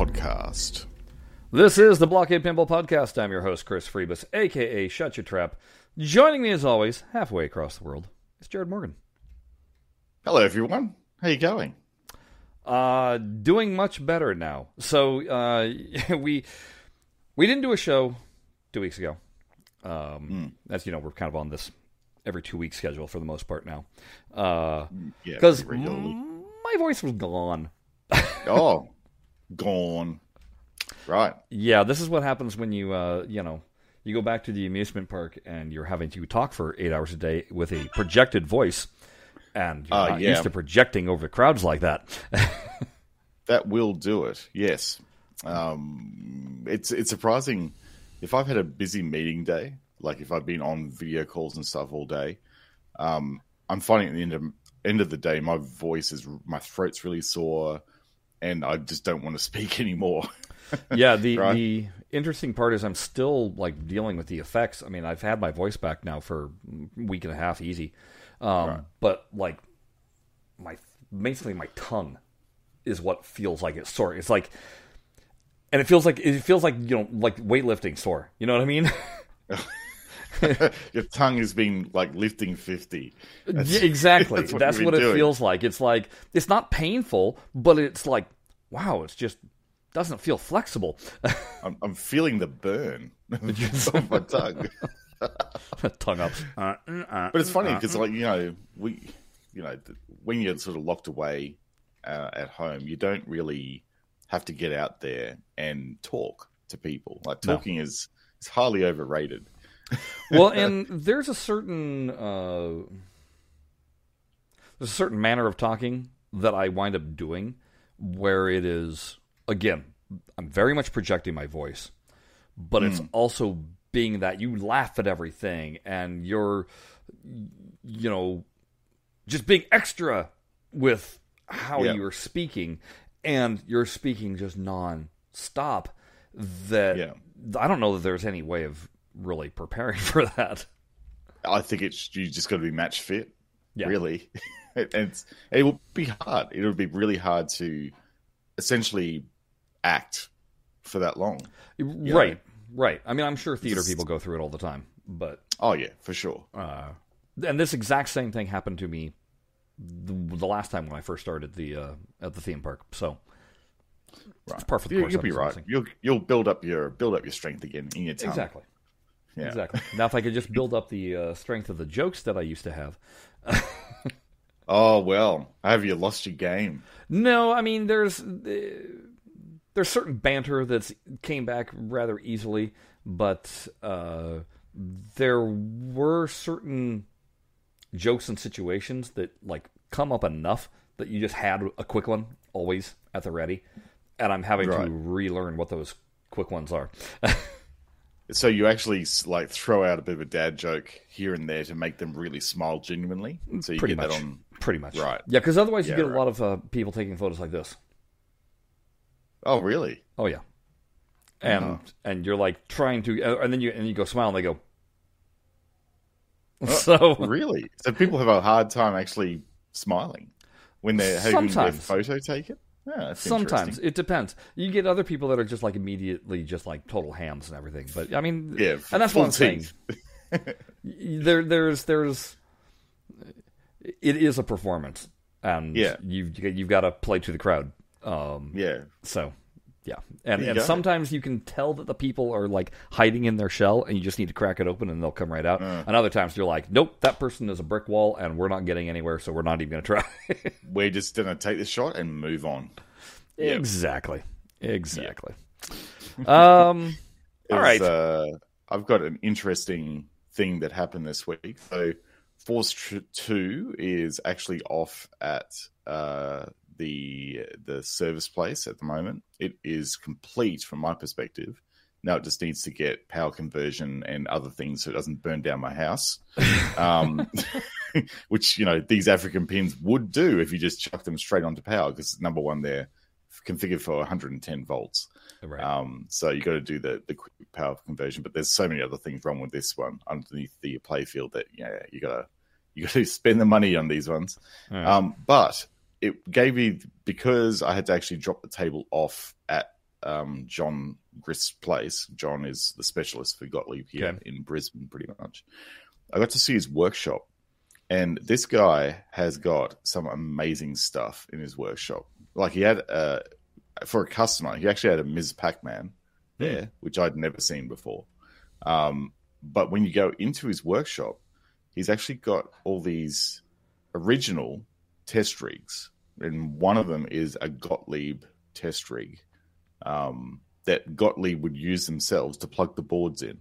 podcast. This is the Blockade Pinball Podcast. I'm your host, Chris Freebus, aka Shut Your Trap. Joining me as always, halfway across the world, is Jared Morgan. Hello, everyone. How are you going? Uh, doing much better now. So uh, we we didn't do a show two weeks ago. Um, As you know, we're kind of on this every two week schedule for the most part now. Uh, Yeah, because my voice was gone. oh, gone. Right. Yeah, this is what happens when you uh, you know you go back to the amusement park and you're having to talk for eight hours a day with a projected voice, and you're Ah, not yeah. used to projecting over the crowds like that. That will do it. Yes. Um, it's it's surprising if I've had a busy meeting day, like if I've been on video calls and stuff all day. Um, I'm finding at the end of end of the day, my voice is my throat's really sore, and I just don't want to speak anymore. yeah, the Right. the interesting part is I'm still like dealing with the effects. I mean, I've had my voice back now for a week and a half, easy. Um, Right. But like my basically my tongue is what feels like it's sore. It's like, and it feels like it feels like you know like weightlifting sore. You know what I mean? Your tongue has been like lifting fifty. That's- Yeah, exactly. that's That's what what, you've been it doing. feels like. It's like it's not painful, but it's like wow, it's just doesn't feel flexible. I'm, I'm feeling the burn on my tongue. tongue. Uh, uh, But it's funny uh, because, like you know, we, you know, when you're sort of locked away uh, at home, you don't really have to get out there and talk to people. Like No. talking is is highly overrated. Well, and there's a certain uh, there's a certain manner of talking that I wind up doing where it is again, I'm very much projecting my voice, but it's also being that you laugh at everything and you're you know just being extra with how Yeah. you're speaking and you're speaking just non-stop that Yeah. I don't know that there's any way of really preparing for that. I think it's you just got to be match fit. Yeah. Really, and it's, it will be hard. It will be really hard to essentially act for that long. Right, right. I mean, I'm sure theater people go through it all the time, but Oh yeah, for sure. uh, and this exact same thing happened to me the, the last time when I first started the uh, at the theme park. So it's par for the You, course. you'll be right. You'll you'll build up your build up your strength again in your tongue. Exactly. Yeah. Exactly. Now, if I could just build up the uh, strength of the jokes that I used to have. Oh well, have you lost your game? No, I mean there's uh, there's certain banter that's came back rather easily, but uh, there were certain jokes and situations that like come up enough that you just had a quick one always at the ready, and I'm having Right. to relearn what those quick ones are. So you actually like throw out a bit of a dad joke here and there to make them really smile genuinely. So you Pretty get much. that on. Pretty much, Right. Yeah, because otherwise you Yeah, get a lot of uh, people taking photos like this. Oh really? Oh yeah, and Oh. and you're like trying to, uh, and then you and you go smile, and they go. so Really? So people have a hard time actually smiling when they're having their photo taken. Yeah, sometimes it depends. You get other people that are just like immediately just like total hams and everything. But I mean, Yeah, and that's what I'm saying. There, there's, there's, it is a performance, and Yeah. you've you've got to play to the crowd. Um, Yeah, So, yeah, and and sometimes you can tell that the people are like hiding in their shell, and you just need to crack it open, and they'll come right out. Uh. And other times you're like, nope, that person is a brick wall, and we're not getting anywhere, so we're not even going to try. we're just gonna take this shot and move on. Yeah. Exactly, exactly. Um, all is. Uh, I've got an interesting thing that happened this week. So, Force Two is actually off at uh, the the service place at the moment. It is complete from my perspective. Now it just needs to get power conversion and other things so it doesn't burn down my house. Um, which you know these African pins would do if you just chuck them straight onto power because number one they're configured for 110 volts. right. Um, so you got to do the the quick power conversion, but there's so many other things wrong with this one underneath the playfield that yeah you gotta you gotta spend the money on these ones. Right. Um, but it gave me because I had to actually drop the table off at um, John Grist's place. John is the specialist for Gottlieb here Okay. in Brisbane, pretty much. I got to see his workshop, and this guy has got some amazing stuff in his workshop. Like he had uh, for a customer, he actually had a Ms. Pac-Man there, which I'd never seen before. Um, but when you go into his workshop, he's actually got all these original test rigs, and one of them is a Gottlieb test rig um, that Gottlieb would use themselves to plug the boards in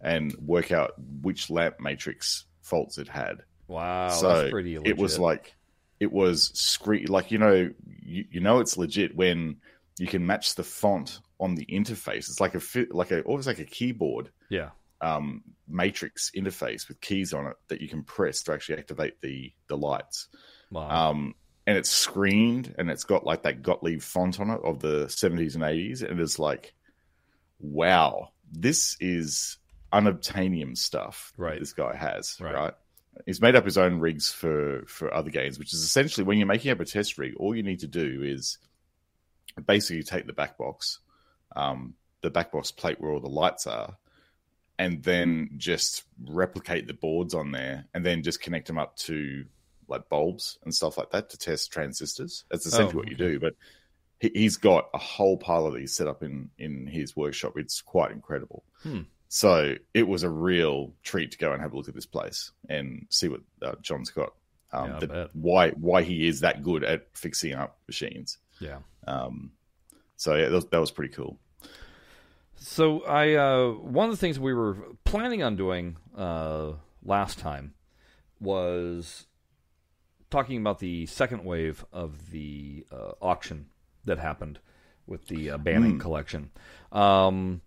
and work out which lamp matrix faults it had. Wow, so that's pretty. it was like it was screen like you know you, you know it's legit when you can match the font on the interface. It's like a like a almost like a keyboard yeah, um, matrix interface with keys on it that you can press to actually activate the the lights. Wow. Um, and it's screened and it's got like that Gottlieb font on it of the 70s and 80s. And it's like, wow, this is unobtainium stuff Right. this guy has, Right. right. He's made up his own rigs for for other games, which is essentially when you're making up a test rig, all you need to do is basically take the back box, um, the back box plate where all the lights are, and then just replicate the boards on there, and then just connect them up to like bulbs and stuff like that to test transistors. That's essentially Oh, what you okay. do. But he, he's got a whole pile of these set up in in his workshop. It's quite incredible. Hmm. So it was a real treat to go and have a look at this place and see what uh, John's got. Um, Yeah, the- why why he is that good at fixing up machines. yeah. Um, so yeah, that was, that was pretty cool. So I uh, one of the things we were planning on doing uh, last time was talking about the second wave of the uh, auction that happened with the uh, Banning Mm. collection, um,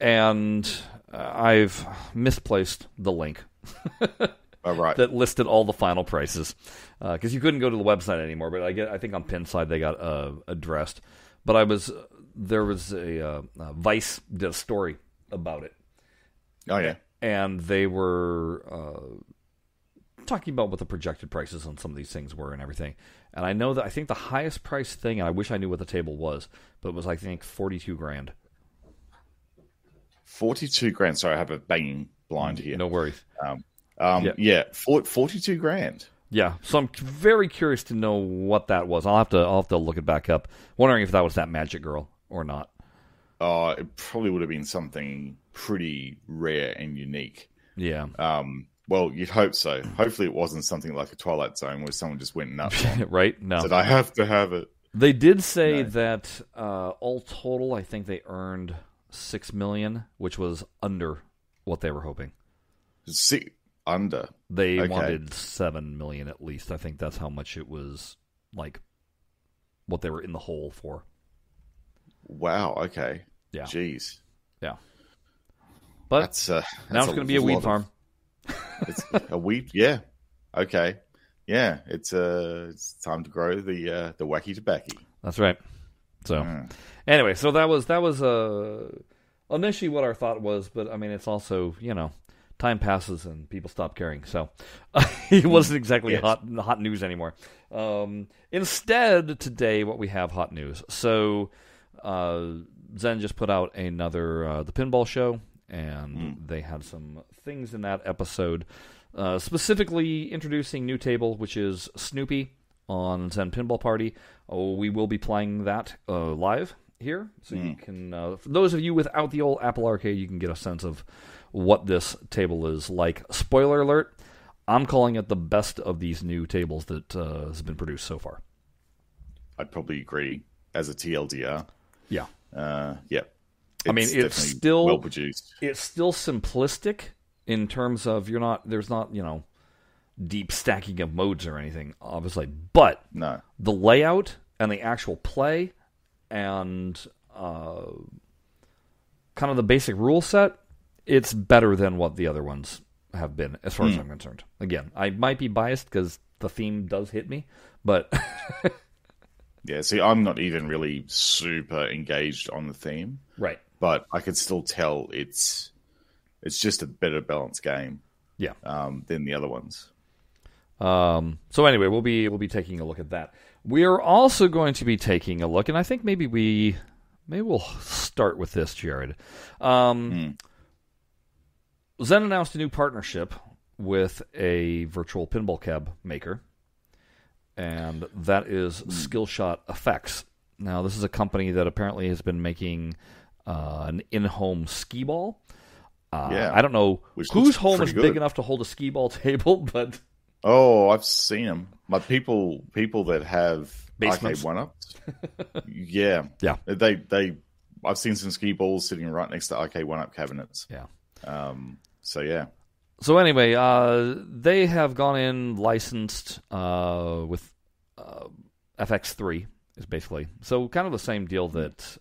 and uh, I've misplaced the link All right. that listed all the final prices because you couldn't go to the website anymore. But I get, I think on Pinside they got uh, addressed. But I was there was a uh, uh, Vice did a story about it, oh yeah. and they were uh, talking about what the projected prices on some of these things were and everything. And I know that I think the highest price thing, and I wish I knew what the table was, but it was I think forty two grand. Forty-two grand. Sorry, I have a banging blind here. No worries. Um, um, Yeah. yeah, for, forty-two grand. Yeah, so I'm very curious to know what that was. I'll have to I'll have to look it back up. Wondering if that was that magic girl or not. Uh, it probably would have been something pretty rare and unique. Yeah, Um, well, you'd hope so. Hopefully, it wasn't something like a Twilight Zone where someone just went nuts right? No, Said, I have to have it. they did say No. that uh, all total, I think they earned six million, which was under what they were hoping. Six under. They Okay. wanted seven million at least. I think that's how much it was like what they were in the hole for. Wow. Okay. Yeah. Jeez. Yeah. But That's uh, now it's going to be a weed of- farm. It's a weed. Yeah. Okay. Yeah. It's uh, it's time to grow the uh, the wacky tobacco. That's right. So Mm. anyway, so that was that was uh, initially what our thought was, but I mean, it's also you know, time passes and people stop caring, so it wasn't exactly Yes. hot hot news anymore. Um, instead, today what we have hot news. So uh, Zen just put out another uh, the pinball show, and they had some things in that episode. Uh, specifically introducing new table, which is Snoopy on Zen Pinball Party. Oh, we will be playing that uh, live here, so you can. Uh, for those of you without the old Apple Arcade, you can get a sense of what this table is like. Spoiler alert: I'm calling it the best of these new tables that uh, has been produced so far. I'd probably agree as a TLDR. Yeah, Uh, yeah. I mean, it's still- well produced. it's still simplistic in terms of you're not there's not you know deep stacking of modes or anything, obviously, but No. the layout and the actual play and uh, kind of the basic rule set, it's better than what the other ones have been, as far as I'm concerned. Again, I might be biased because the theme does hit me, but Yeah. See, I'm not even really super engaged on the theme, right, but I could still tell it's it's just a better balanced game yeah. um, than the other ones. Um, so anyway, we'll be we'll be taking a look at that. We are also going to be taking a look, and I think maybe we maybe we'll start with this, Jared. Um, Zen announced a new partnership with a virtual pinball cab maker, and that is Skillshot Effects. Now, this is a company that apparently has been making uh, an in-home skee ball. Uh, Yeah. I don't know Which whose home is pretty big enough to hold a skee ball table, but Oh, I've seen them. But people, people that have Basements. arcade one ups, yeah, Yeah. they they. I've seen some ski balls sitting right next to arcade one up cabinets. yeah. Um, so yeah, So anyway, uh, they have gone in licensed uh, with uh, FX3 is basically so kind of the same deal that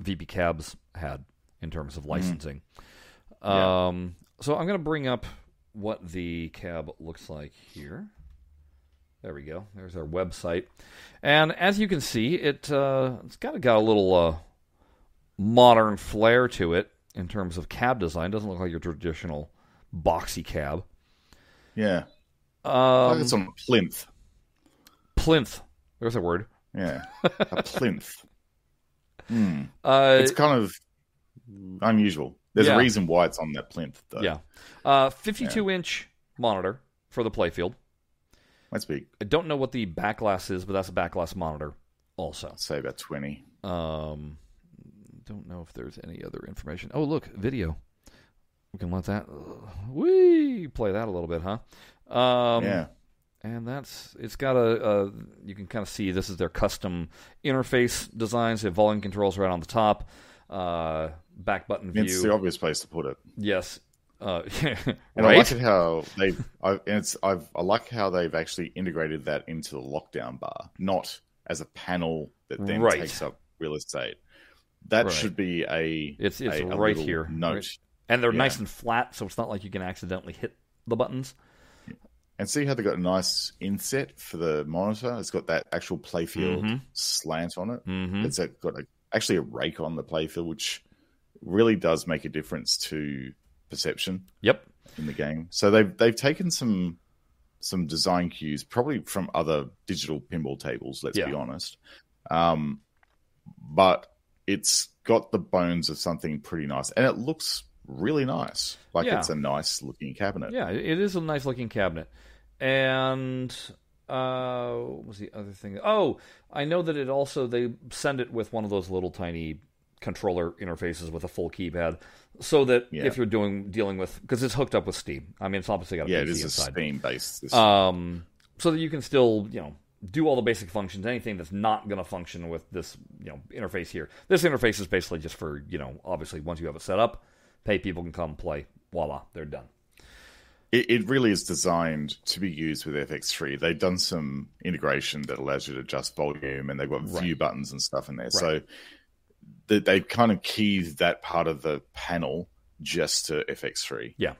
VP Cabs had in terms of licensing. Yeah. Um, so I'm going to bring up what the cab looks like here. There we go. There's our website, and as you can see, it uh, it's kind of got a little uh, modern flair to it in terms of cab design. It Doesn't look like your traditional boxy cab. yeah. Um, like it's on a plinth. plinth. There's a word. Yeah, a plinth. Hmm. Uh, It's kind of unusual. There's Yeah. a reason why it's on that plinth, though. yeah, uh, 52 inch monitor for the playfield. that's big. I don't know what the backglass is, but that's a backglass monitor also. I'd say about twenty. Um, don't know if there's any other information. Oh, look, video. We can let that. We play that a little bit, huh? Um, yeah, and that's it's got a, a you can kind of see this is their custom interface designs. They have volume controls right on the top. Uh, back button view. it's the obvious place to put it. Yes. Uh, And I like it how and it's. I've. I like how they've actually integrated that into the lockdown bar, not as a panel that then Right. takes up real estate. That Right. should be a. It's it's a- a right here. Note. Right. And they're Yeah. nice and flat, so it's not like you can accidentally hit the buttons. And see how they got a nice inset for the monitor. It's got that actual playfield Mhm. slant on it. Mm-hmm. It's got a, actually a rake on the playfield, which really does make a difference to perception Yep. in the game. So they've they've taken some some design cues, probably from other digital pinball tables. Let's be honest, um, but it's got the bones of something pretty nice, and it looks really nice. Like Yeah. it's a nice looking cabinet. Yeah, it it is a nice looking cabinet. And uh, what was the other thing? Oh, I know that it also they send it with one of those little tiny controller interfaces with a full keypad, so that Yeah. if you're doing dealing with because it's hooked up with Steam. I mean, it's obviously got a Yeah, PC it is a inside. Steam based. um, so that you can still, you know, do all the basic functions. Anything that's not going to function with this, you know, interface here. This interface is basically just for, you know, obviously once you have it set up, pay people can come play. Voila, they're done. It, it really is designed to be used with FX3. They've done some integration that allows you to adjust volume, and they've got view buttons and stuff in there. So they, they've kind of keyed that part of the panel just to FX3. Yeah.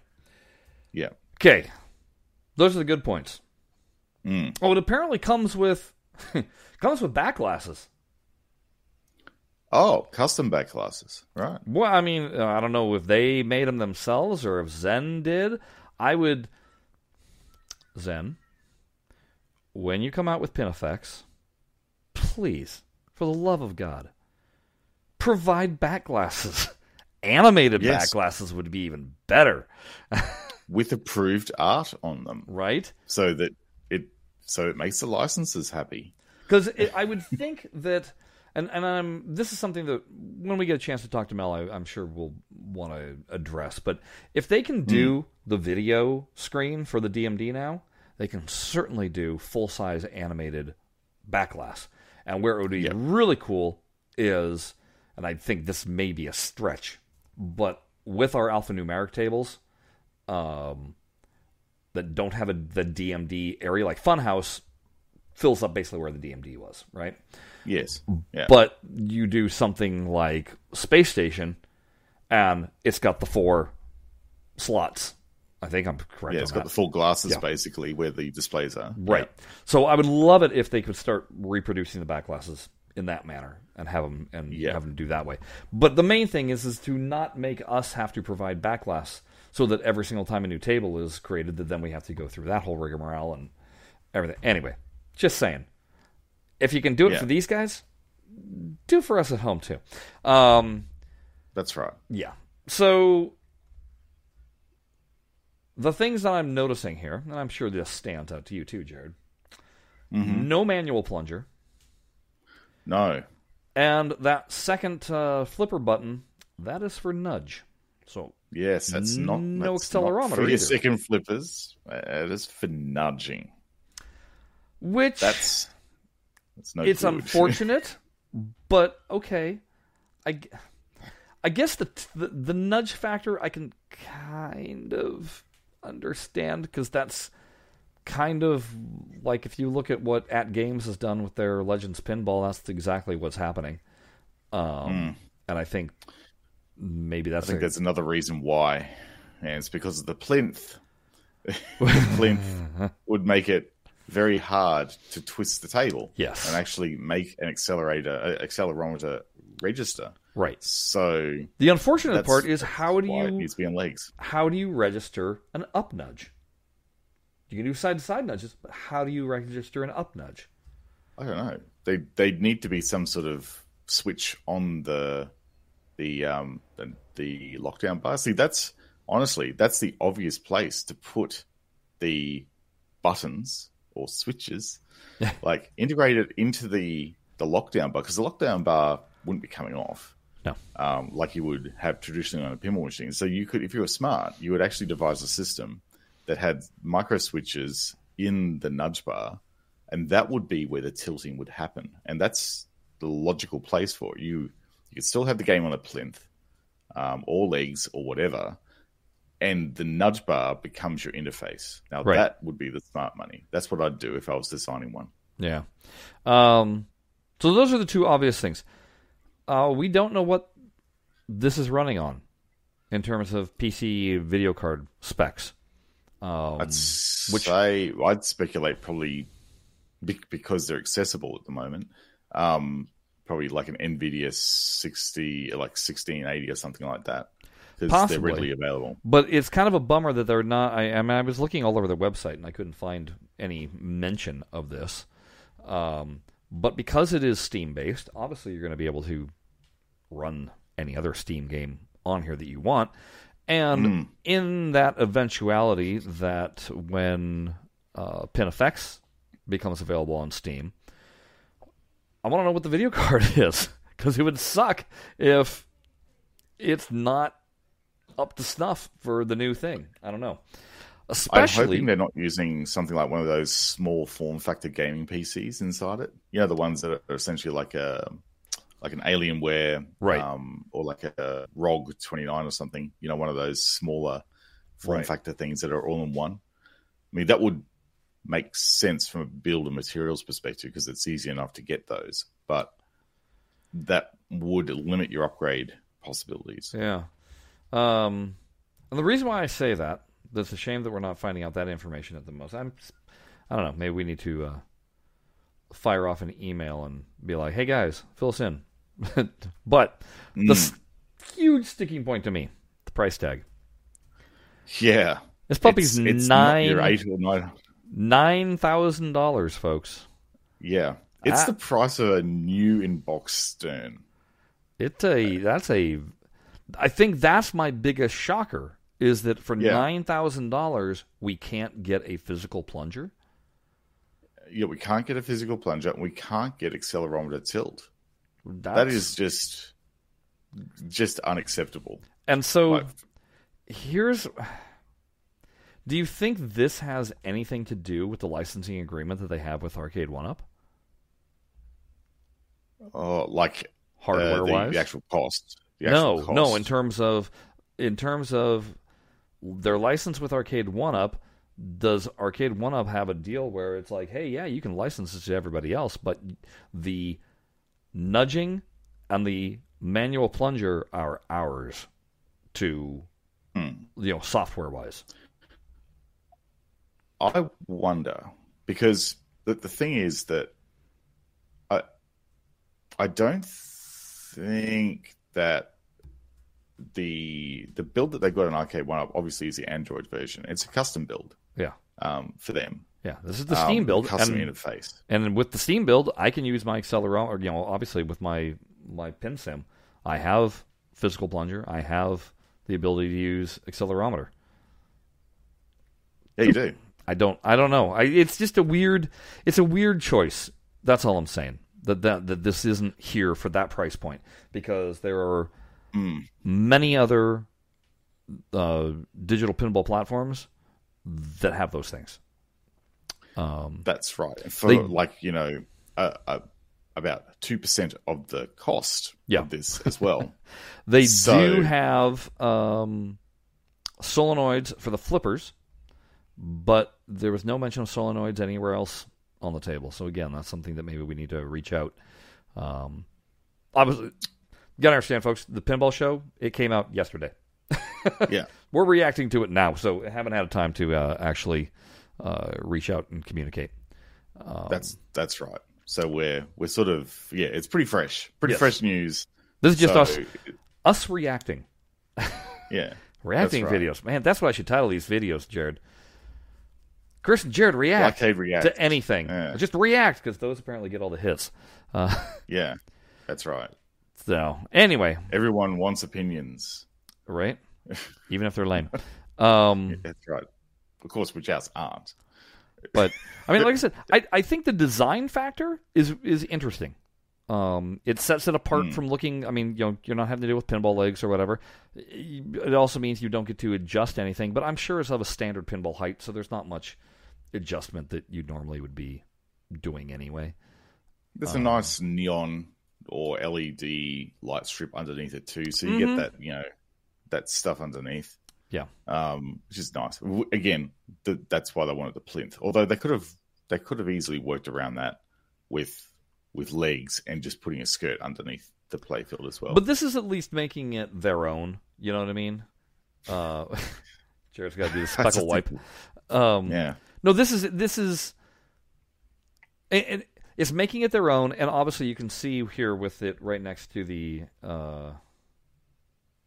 Yeah. Okay, those are the good points. Mm. Oh, it apparently comes with comes with back glasses. Oh, custom back classes, right? Well, I mean, uh, I don't know if they made them themselves or if Zen did. I would Zen when you come out with PinFX, please, for the love of God, provide back glasses. Animated Yes. back glasses would be even better, With approved art on them, right? so that it so it makes the licenses happy. Because I would think that, and and I'm this is something that when we get a chance to talk to Mel, I, I'm sure we'll want to address. But if they can do the video screen for the DMD now, they can certainly do full size animated backglass. And where it would be Yeah. really cool is, and I think this may be a stretch, but with our alphanumeric tables, um, that don't have a, the DMD area, like Funhouse fills up basically where the DMD was, right? Yes. Yeah. But you do something like Space Station, and it's got the four slots. I think I'm correct. yeah, it's got that. the four glasses Yeah. basically where the displays are. Right. So I would love it if they could start reproducing the back glasses in that manner and have them and Yeah. have them do that way. But the main thing is is to not make us have to provide back glass so that every single time a new table is created that then we have to go through that whole rigmarole and everything. Anyway, just saying. If you can do it Yeah. for these guys, do for us at home too. Um, That's right. yeah. So the things that I'm noticing here, and I'm sure this stands out to you too, Jared. No manual plunger, No. and that second uh, flipper button that is for nudge. So Yes, that's not No that's not accelerometer for your either. second flippers. It is for nudging. which That's that's no. it's good. unfortunate, but okay. I, I guess the, the the nudge factor I can kind of understand because that's kind of like if you look at what AtGames has done with their Legends pinball, that's exactly what's happening. Um, And I think maybe that's I think that's another reason why, and it's because of the plinth. the plinth would make it very hard to twist the table. Yes. and actually make an accelerator, a accelerometer register. right. So The unfortunate part is how do why it you needs to be on legs. how do you register an up nudge? You can do side to side nudges, but how do you register an up nudge? I don't know. They they need to be some sort of switch on the the um the, the lockdown bar. See, that's honestly that's the obvious place to put the buttons or switches, like integrate it into the the lockdown bar because the lockdown bar wouldn't be coming off. No. um, like you would have traditionally on a pinball machine. So you could, if you were smart, you would actually devise a system that had micro switches in the nudge bar, and that would be where the tilting would happen. And that's the logical place for it. you. You could still have the game on a plinth, um, or legs, or whatever, and the nudge bar becomes your interface. Now Right. that would be the smart money. That's what I'd do if I was designing one. Yeah. Um, so those are the two obvious things. Uh, we don't know what this is running on in terms of PC video card specs. Um, I'd which- say I'd speculate probably be- because they're accessible at the moment. Um, probably like an Nvidia sixty, like sixteen eighty or something like that, because they're Possibly. readily available. but it's kind of a bummer that they're not. I, I mean, I was looking all over their website and I couldn't find any mention of this. Um, but because it is Steam based, obviously you're going to be able to run any other Steam game on here that you want. And in that eventuality, that when uh, PinFX becomes available on Steam, I want to know what the video card is because it would suck if it's not up to snuff for the new thing. I don't know. Especially, I'm hoping they're not using something like one of those small form factor gaming PCs inside it. You know, the ones that are essentially like a like an Alienware, Right. Um, or like a ROG twenty nine or something. You know, one of those smaller form Right. factor things that are all in one. I mean, that would make sense from a build and materials perspective because it's easy enough to get those, but that would limit your upgrade possibilities. yeah. Um, and the reason why I say that, that's a shame that we're not finding out that information at the most. I'm, I don't know. Maybe we need to uh, fire off an email and be like, "Hey guys, fill us in." but the s- huge sticking point to me, the price tag. Yeah, This puppy's it's, it's nine your eight or nine. nine thousand dollars, folks. Yeah. It's Ah. the price of a new in box Stern. It's a that's a I think that's my biggest shocker is that for Yeah. nine thousand dollars we can't get a physical plunger. Yeah, we can't get a physical plunger and we can't get accelerometer tilt. That's, That is just just unacceptable. and so Like, here's do you think this has anything to do with the licensing agreement that they have with Arcade One Up? oh, like uh, Hardware the, wise? the actual cost. No, actual no, in terms of in terms of their license with Arcade One Up, does Arcade One Up have a deal where it's like, hey, yeah, you can license this to everybody else, but the nudging and the manual plunger are ours to Hmm. you know software wise. I wonder because the, the thing is that I I don't think that the the build that they got in Arcade One Up obviously is the Android version. It's a custom build Yeah. um, for them. Yeah, this is the Steam um, build, custom and, interface. and with the Steam build, I can use my accelerometer. You know, obviously with my my pin sim, I have physical plunger. I have the ability to use accelerometer. Yeah, you do. I don't. I don't know. I, it's just a weird. It's a weird choice. That's all I'm saying. That that that this isn't here for that price point because there are Mm. many other uh, digital pinball platforms that have those things. Um, That's right. For They- like you know, uh, uh, about two percent of the cost Yeah. of this as well. they So- do have um, solenoids for the flippers, but there was no mention of solenoids anywhere else on the table. So again, that's something that maybe we need to reach out. Um, obviously, you gotta understand, folks. The pinball show it came out yesterday. yeah, We're reacting to it now, so I haven't had a time to uh, actually uh, reach out and communicate. Um, that's that's right. So we're we're sort of yeah, it's pretty fresh, pretty Yes. fresh news. this is just So, us us reacting. Yeah, Reacting right. videos. Man, that's what I should title these videos, Jared. Chris and Jared react react. to anything. Yeah. Just react because those apparently get all the hits. Uh, Yeah, that's right. so anyway, Everyone wants opinions. right? Even if they're lame. Um, That's right. Of course, which ours aren't. but I mean, like I said, I, I think the design factor is is interesting. Um, it sets it apart Hmm. from looking. I mean, you know, you're not having to deal with pinball legs or whatever. It also means you don't get to adjust anything. But I'm sure it's of a standard pinball height, so there's not much adjustment that you normally would be doing anyway. There's Um, a nice neon or LED light strip underneath it too, so you Mhm. get that you know that stuff underneath. Yeah. um, which is nice. Again, th- that's why they wanted the plinth. Although they could have they could have easily worked around that with with legs and just putting a skirt underneath the playfield as well. But this is at least making it their own. You know what I mean? Uh, Jared's got to do the speckle wipe. Um, yeah, No, this is this is and it's making it their own, and obviously you can see here with it right next to the uh,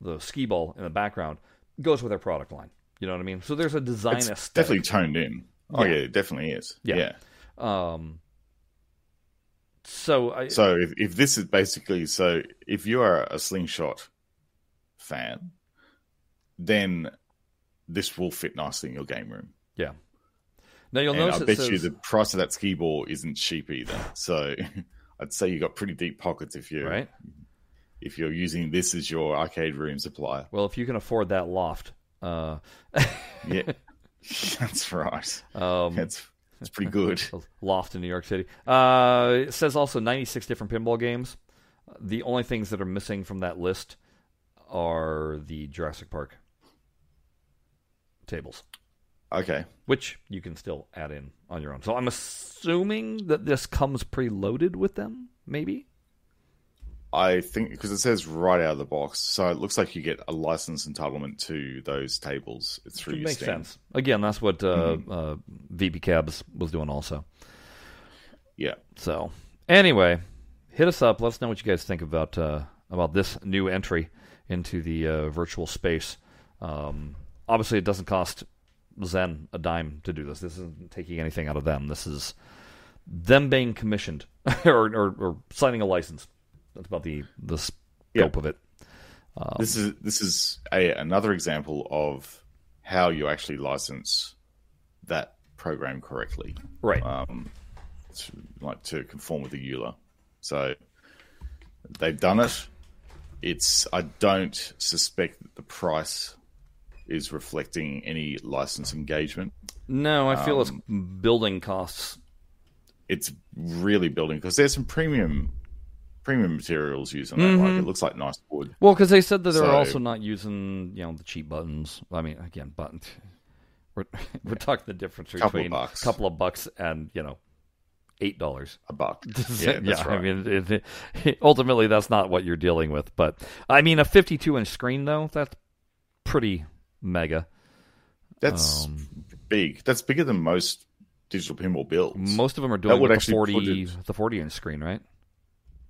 the skee ball in the background goes with their product line. You know what I mean? So there's a design it's aesthetic. definitely toned in. Oh Yeah. yeah, it definitely is. Yeah. yeah. Um, so I, So if, if this is basically so, if you are a slingshot fan, then this will fit nicely in your game room. Now you'll and notice I bet says, you the price of that ski ball isn't cheap either. So I'd say you got pretty deep pockets if you right. if you're using this as your arcade room supply. Well, if you can afford that loft, uh, Yeah, that's right. um, That's that's pretty good. loft in New York City. Uh, it says also 96 different pinball games. The only things that are missing from that list are the Jurassic Park tables, Okay, which you can still add in on your own. So I'm assuming that this comes preloaded with them, maybe? I think because it says right out of the box, so it looks like you get a license entitlement to those tables through It your makes Steam. sense. Again, that's what uh, Mm-hmm. uh, VP Cabs was doing also. Yeah, So anyway, hit us up. Let us know what you guys think about uh, about this new entry into the uh, virtual space. Um, obviously, it doesn't cost Zen a dime to do this. This isn't taking anything out of them. This is them being commissioned or, or, or signing a license. That's about the the scope Yeah. of it. Um, this is this is a another example of how you actually license that program correctly. right. um, to, like to conform with the EULA. So they've done it. It's I don't suspect that the price is reflecting any license engagement. no, I feel um, it's building costs. It's really building because there's some premium premium materials used on that. Like Mhm. it looks like nice wood. Well, because they said that they're So- also not using, you know, the cheap buttons. I mean, again, buttons. We're we're talking the difference between a couple of bucks and you know, eight dollars. A buck. Yeah, that's I right. mean, it, it- ultimately, that's not what you're dealing with. But I mean, a 52 inch screen though, that's pretty mega. That's Um, big. That's bigger than most digital pinball builds. Most of them are doing would the 40 it- the 40 inch screen, right?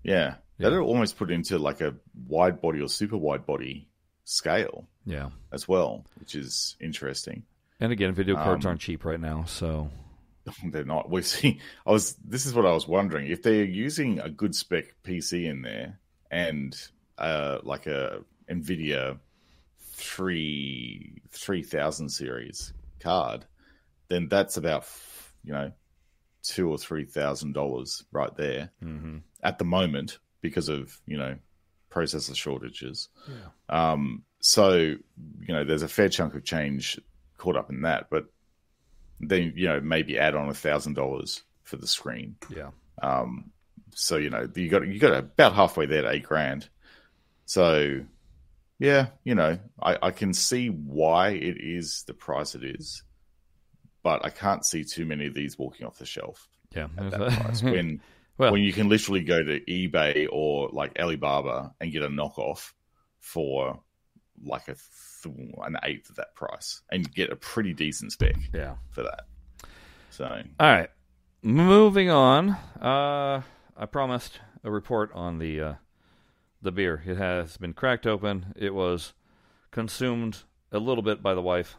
yeah. Yeah. That'll almost put it into like a wide body or super wide body scale. Yeah. as well, which is interesting. And again, video cards Um, aren't cheap right now, so they're not. We see. I was. This is what I was wondering if they're using a good spec PC in there and uh, like a Nvidia three three thousand series card, then that's about you know two or three thousand dollars right there Mm-hmm. at the moment because of you know processor shortages. Yeah. Um, so you know, there's a fair chunk of change caught up in that, but then you know maybe add on a thousand dollars for the screen. Yeah. Um, so you know you got you got about halfway there to eight grand. So yeah, you know I, I can see why it is the price it is, but I can't see too many of these walking off the shelf Yeah. at that price when Well- when you can literally go to eBay or like Alibaba and get a knockoff for like a th- an eighth of that price and get a pretty decent spec yeah. for that. So All right. Moving on. Uh, I promised a report on the uh, the beer. It has been cracked open. It was consumed a little bit by the wife.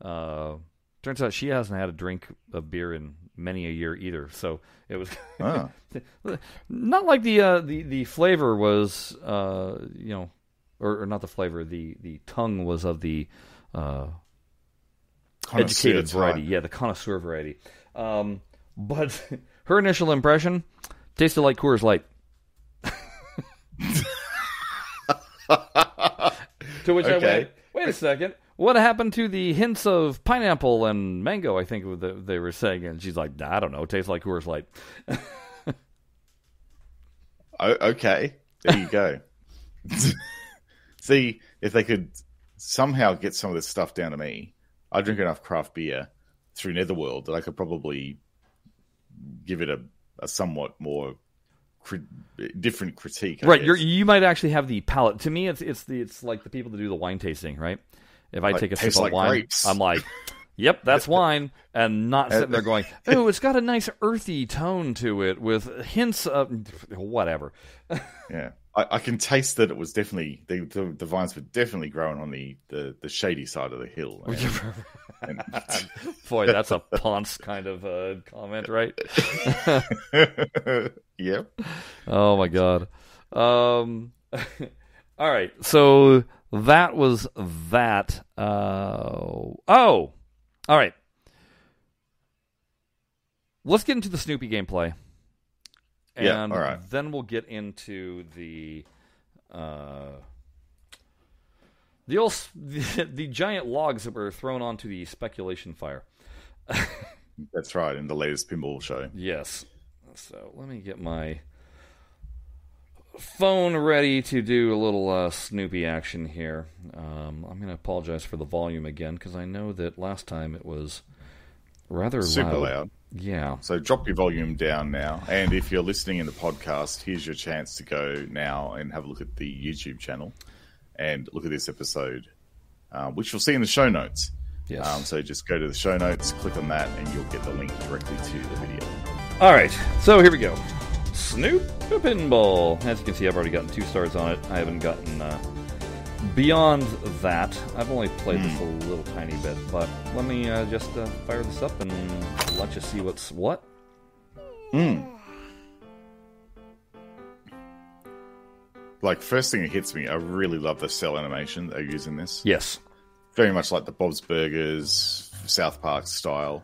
Uh, turns out she hasn't had a drink of beer in many a year either. So it was not like the uh, the the flavor was uh, you know, or, or not the flavor. The the tongue was of the uh, educated variety. type. Yeah, the connoisseur variety. Um, but her initial impression tasted like Coors Light. To which I Okay. went, wait a second. What happened to the hints of pineapple and mango? I think they were saying, and she's like, "I don't know. It tastes like Coors Light." O- okay, there you go. See if they could somehow get some of this stuff down to me. I drink enough craft beer through Netherworld that I could probably give it a, a somewhat more cri- different critique. I right, you're, you might actually have the palate. To me, it's it's the it's like the people that do the wine tasting, right? If I Like, take a sip of like wine, grapes. I'm like, "Yep, that's wine," and not sitting there going, "Oh, it's got a nice earthy tone to it with hints of whatever." Yeah, I, I can taste that it was definitely the, the the vines were definitely growing on the the, the shady side of the hill. And, Boy, that's a Ponce kind of uh, comment, right? And- yep. Oh my god. Um, all right, so that was that. Uh, oh, all right. Let's get into the Snoopy gameplay. And Yeah, all right. then we'll get into the uh, the old the, the giant logs that were thrown onto the speculation fire. That's right. In the latest pinball show. Yes. So let me get my phone ready to do a little uh, Snoopy action here. Um, I'm going to apologize for the volume again because I know that last time it was rather Super loud. Yeah. So drop your volume down now. And if you're listening in the podcast, here's your chance to go now and have a look at the YouTube channel and look at this episode, uh, which you'll see in the show notes. Yes. Um, so just go to the show notes, click on that, and you'll get the link directly to the video. All right. So here we go. Snoop the Pinball. As you can see, I've already gotten two stars on it. I haven't gotten uh, beyond that. I've only played this a little tiny bit, but let me uh, just uh, fire this up and let you see what's what. Like, first thing that hits me, I really love the cell animation they're using this. Yes. Very much like the Bob's Burgers, South Park style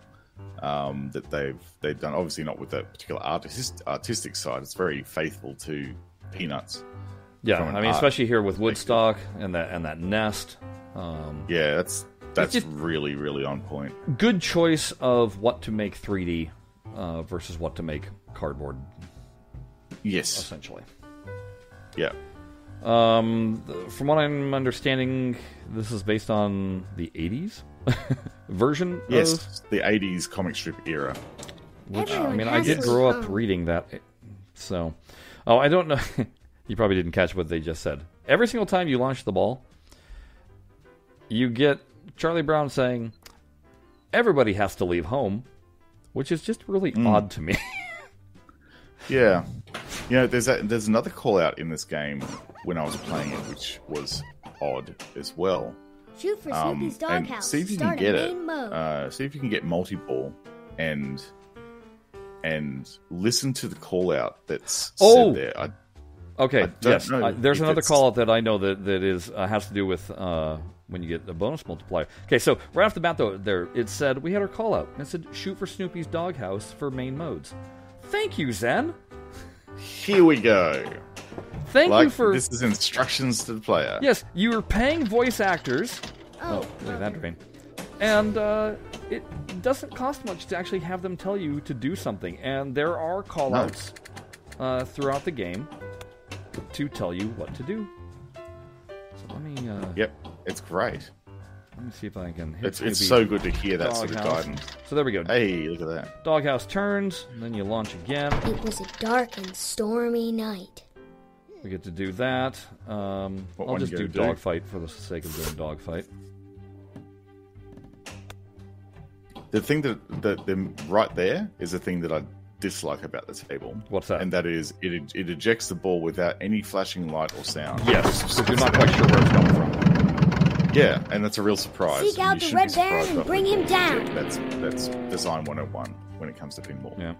um, that they've they've done. Obviously, not with that particular artist, artistic side. It's very faithful to Peanuts. Yeah, I mean, especially here with Woodstock and that and that nest. Um, Yeah, that's that's just- really really on point. good choice of what to make 3D uh, versus what to make cardboard, Yes, essentially. yeah, Um, from what I'm understanding, this is based on the 80s version. Of, yes. The '80s comic strip era. which I mean, I did grow up phone. reading that. So, oh, I don't know. you probably didn't catch what they just said. Every single time you launch the ball, you get Charlie Brown saying, "Everybody has to leave home," which is just really hmm. odd to me. Yeah, you know, there's a, there's another call out in this game when I was playing it, which was odd as well. Shoot for Um, Snoopy's and doghouse. see if you can get it. Uh, see if you can get multi ball and and listen to the call out that's Oh! said there. I, Okay. I yes. know I, there's another it's- call out that I know that that is uh, has to do with uh, when you get a bonus multiplier. Okay. So right off the bat, though, there it said we had our call out. It said shoot for Snoopy's doghouse for main modes. Thank you, Zen. here we go. Thank Like you for this is instructions to the player. yes. You are paying voice actors. Oh, Look at that drain. And uh, it doesn't cost much to actually have them tell you to do something. And there are callouts uh, throughout the game to tell you what to do. So let me uh, Yep, it's great. let me see if I can hit It's it's so good to hear that sort of guidance. So there we go. Hey, look at that. Doghouse turns, and then you launch again. It was a dark and stormy night. We get to do that. Um, What I'll just do gonna do? dogfight for the sake of doing dogfight. The thing that that them right there is the thing that I dislike about the table. What's that? And that is it it ejects the ball without any flashing light or sound. Yes, because you're not quite sure where it's coming from. Yeah, and that's a real surprise. Seek out the Red Baron and bring him down. ejects. That's that's design 101 when it comes to pinball. Yeah.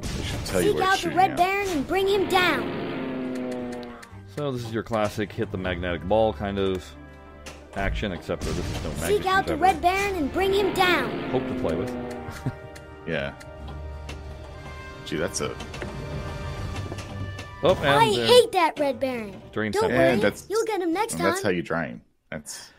They should tell you Seek where out it's the shooting Red out. Baron and bring him down. So this is your classic hit the magnetic ball kind of action, except for this is no magnet. Seek out the Red Baron and bring him down. Hope to play with. Yeah. Gee, that's a Oh, and I uh, hate that Red Baron. Drain Don't center. worry, that's- you'll get him next time. that's how you drain. That's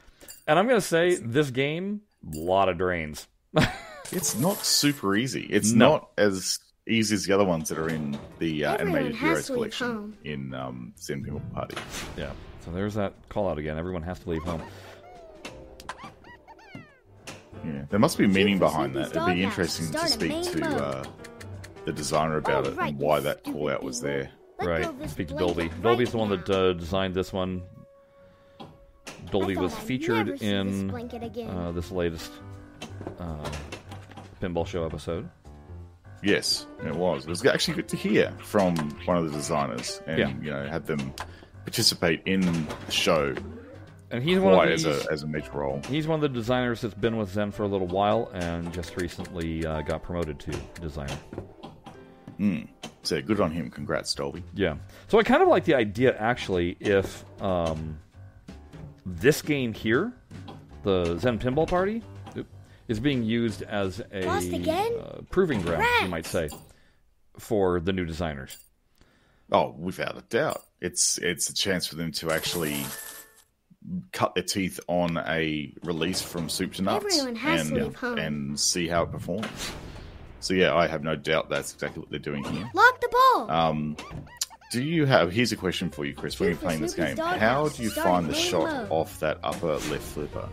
and I'm gonna say this game, a lot of drains. it's not super easy. It's No. not as easy as the other ones that are in the uh, animated heroes collection home. in um, Zen Pinball Party. Yeah. So there's that call out again. Everyone has to leave home. Yeah, there must be meaning behind that. It'd be interesting to speak to uh, the designer about Oh, it and why that stupid call out was there. Right. go of this Speak to blanket Dolby. right Dolby's the one that uh, designed this one. Dolby was featured never this in uh, this latest uh, pinball show episode. Yes, it was. It was actually good to hear from one of the designers and Yeah. you know have them participate in the show And he's one of as a as a major role. He's one of the designers that's been with Zen for a little while and just recently uh, got promoted to designer. So good on him. Congrats, Dolby. Yeah. So I kind of like the idea, actually, if um, this game here, the Zen Pinball Party, is being used as a again? uh, proving ground, you might say, for the new designers. Oh, without a doubt, it's it's a chance for them to actually cut their teeth on a release from Soup to Nuts Everyone has to and leave home. and see how it performs. So yeah, I have no doubt that's exactly what they're doing here. Lock the ball. Um, do you have? Here's a question for you, Chris. When you're playing this game, how do you find the shot off that upper left flipper?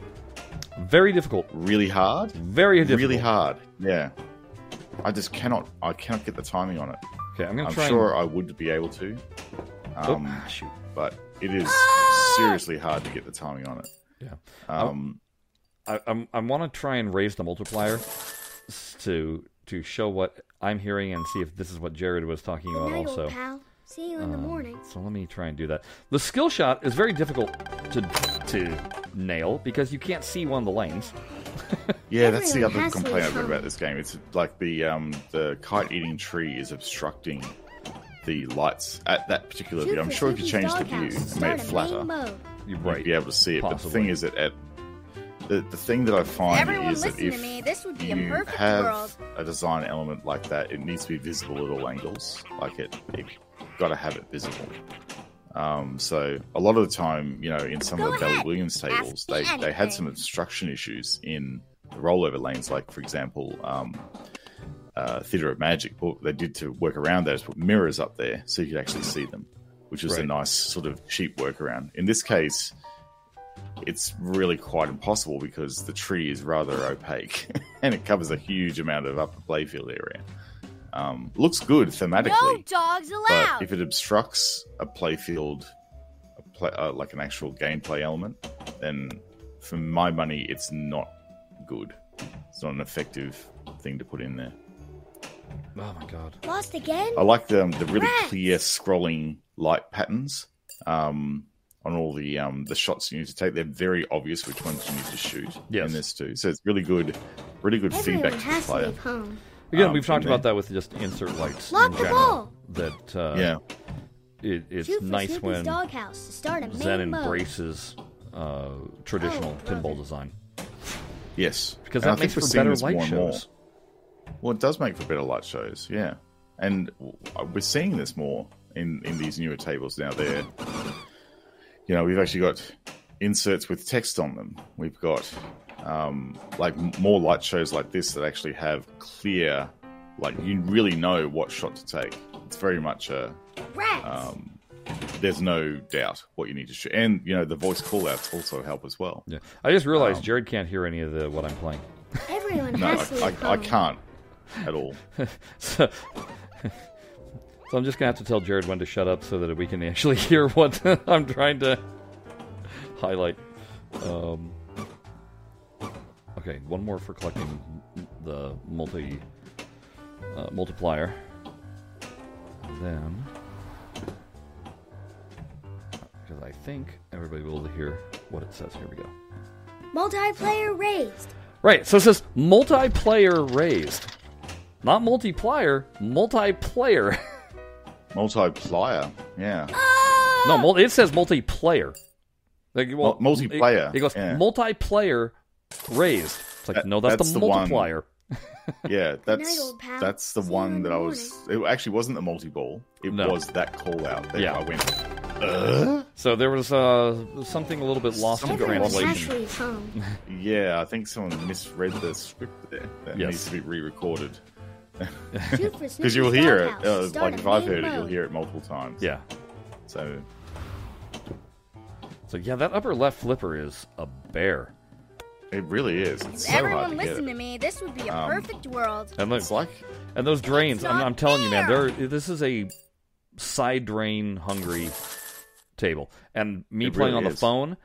Very difficult. Really hard. Very difficult. Really hard. Yeah. I just cannot. I cannot get the timing on it. Okay, I'm going to I'm try sure I would be able to. and... Oh, Um, shoot. but it is Ah! seriously hard to get the timing on it. Yeah. Um, I, I'm, I want to try and raise the multiplier to to show what I'm hearing and see if this is what Jared was talking about also. pal. See you in the Um, morning. So let me try and do that. The skill shot is very difficult to to nail because you can't see one of the lanes. yeah, that's the other complaint I've got about this game. It's like the um, the kite eating tree is obstructing the lights at that particular Shoot view. I'm sure if you Snoopy's changed the view doghouse. and made it flatter. You're you'd right. be able to see it. But the thing is that at the the thing that I find Everyone is that if me. This would be you perfect have world. a design element like that, it needs to be visible at all angles. Like it, it got to have it visible. Um, so a lot of the time, you know, in some Go of the Belly. Williams tables, me they, they had some obstruction issues in the rollover lanes. Like for example, um, uh, Theatre of Magic, what they did to work around that is put mirrors up there so you could actually see them, which was a nice sort of cheap workaround. In this case, it's really quite impossible because the tree is rather opaque and it covers a huge amount of upper playfield area. Um, looks good thematically, No dogs but allowed. if it obstructs a playfield, a play, uh, like an actual gameplay element, then for my money, it's not good. It's not an effective thing to put in there. Oh my god. Lost again? I like the the really Rats. clear scrolling light patterns um, on all the um, the shots you need to take. They're very obvious which ones you need to shoot Yes. in this too. So it's really good really good Everyone feedback to the has to player. Leave. Again, Um, we've talked about that with just insert lights Lock in the general. ball. That uh, Yeah, it, it's Shoot nice Snoopy's when doghouse to start a Zen main mode. embraces uh, traditional Oh, pinball it. design yes, because And I that think makes we're for seeing better this more light and more. shows. Well, it does make for better light shows, yeah. And we're seeing this more in, in these newer tables now. There, you know, we've actually got inserts with text on them. We've got um, like more light shows like this that actually have clear, like you really know what shot to take. It's very much a um, there's no doubt what you need to shoot, and you know the voice callouts also help as well. Yeah, I just realized Um, Jared can't hear any of the what I'm playing. Everyone No, has to I, leave I, I can't at all. so, so I'm just gonna have to tell Jared when to shut up so that we can actually hear what I'm trying to highlight. Um, okay, one more for collecting the multi uh, multiplier. And then, because I think everybody will be able to hear what it says. Here we go. Multiplayer raised. Right, so it says multiplayer raised. Not multiplier, multiplayer. Multiplier, yeah. no, it says multiplayer. Like, Mul- multiplayer, It, it goes yeah. multiplayer raised. It's like, That- no, that's, that's the the one. multiplier. Yeah, that's night, old that's the See one that the I was. It actually wasn't the multi ball. It No. was that call out that Yeah. I went. Uh? So there was uh, something a little bit lost in Something Everyone translation. Yeah, I think someone misread the script there. That Yes. needs to be re-recorded because you'll hear it. Uh, like if I've main heard it, you'll hear it multiple times. Yeah. So So yeah, that upper left flipper is a bear. It really is. It's so Everyone hard to listen get. to me. This would be a Um, perfect world. And look, like and those drains. I'm, I'm telling you, man, there. This is a side drain hungry table. And me It playing really on the phone,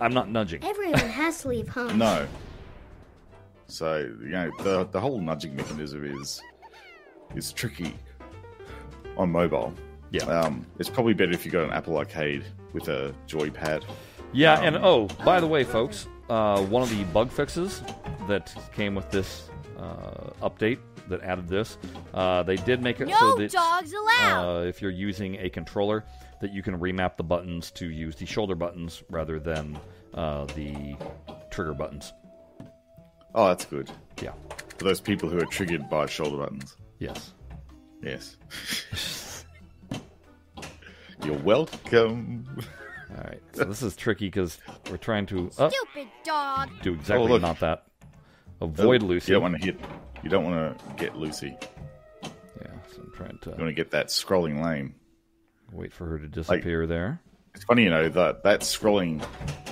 I'm not nudging. Everyone has to leave home. no. So you know the the whole nudging mechanism is is tricky on mobile. Yeah. Um, it's probably better if you got an Apple Arcade with a joypad. Yeah, and Um, oh, by the way, folks, uh, one of the bug fixes that came with this uh, update that added this, uh, they did make it so that dogs allowed. uh, if you're using a controller, that you can remap the buttons to use the shoulder buttons rather than uh, the trigger buttons. Oh, that's good Yeah. for those people who are triggered by shoulder buttons. Yes. Yes. You're welcome. All right. So this is tricky because we're trying to uh, Stupid dog. do exactly look. not that. Avoid Oh, Lucy. You don't want to hit. You don't want to get Lucy. Yeah. So I'm trying to You want to get that scrolling lane. wait for her to disappear there. It's funny, you know, that that scrolling.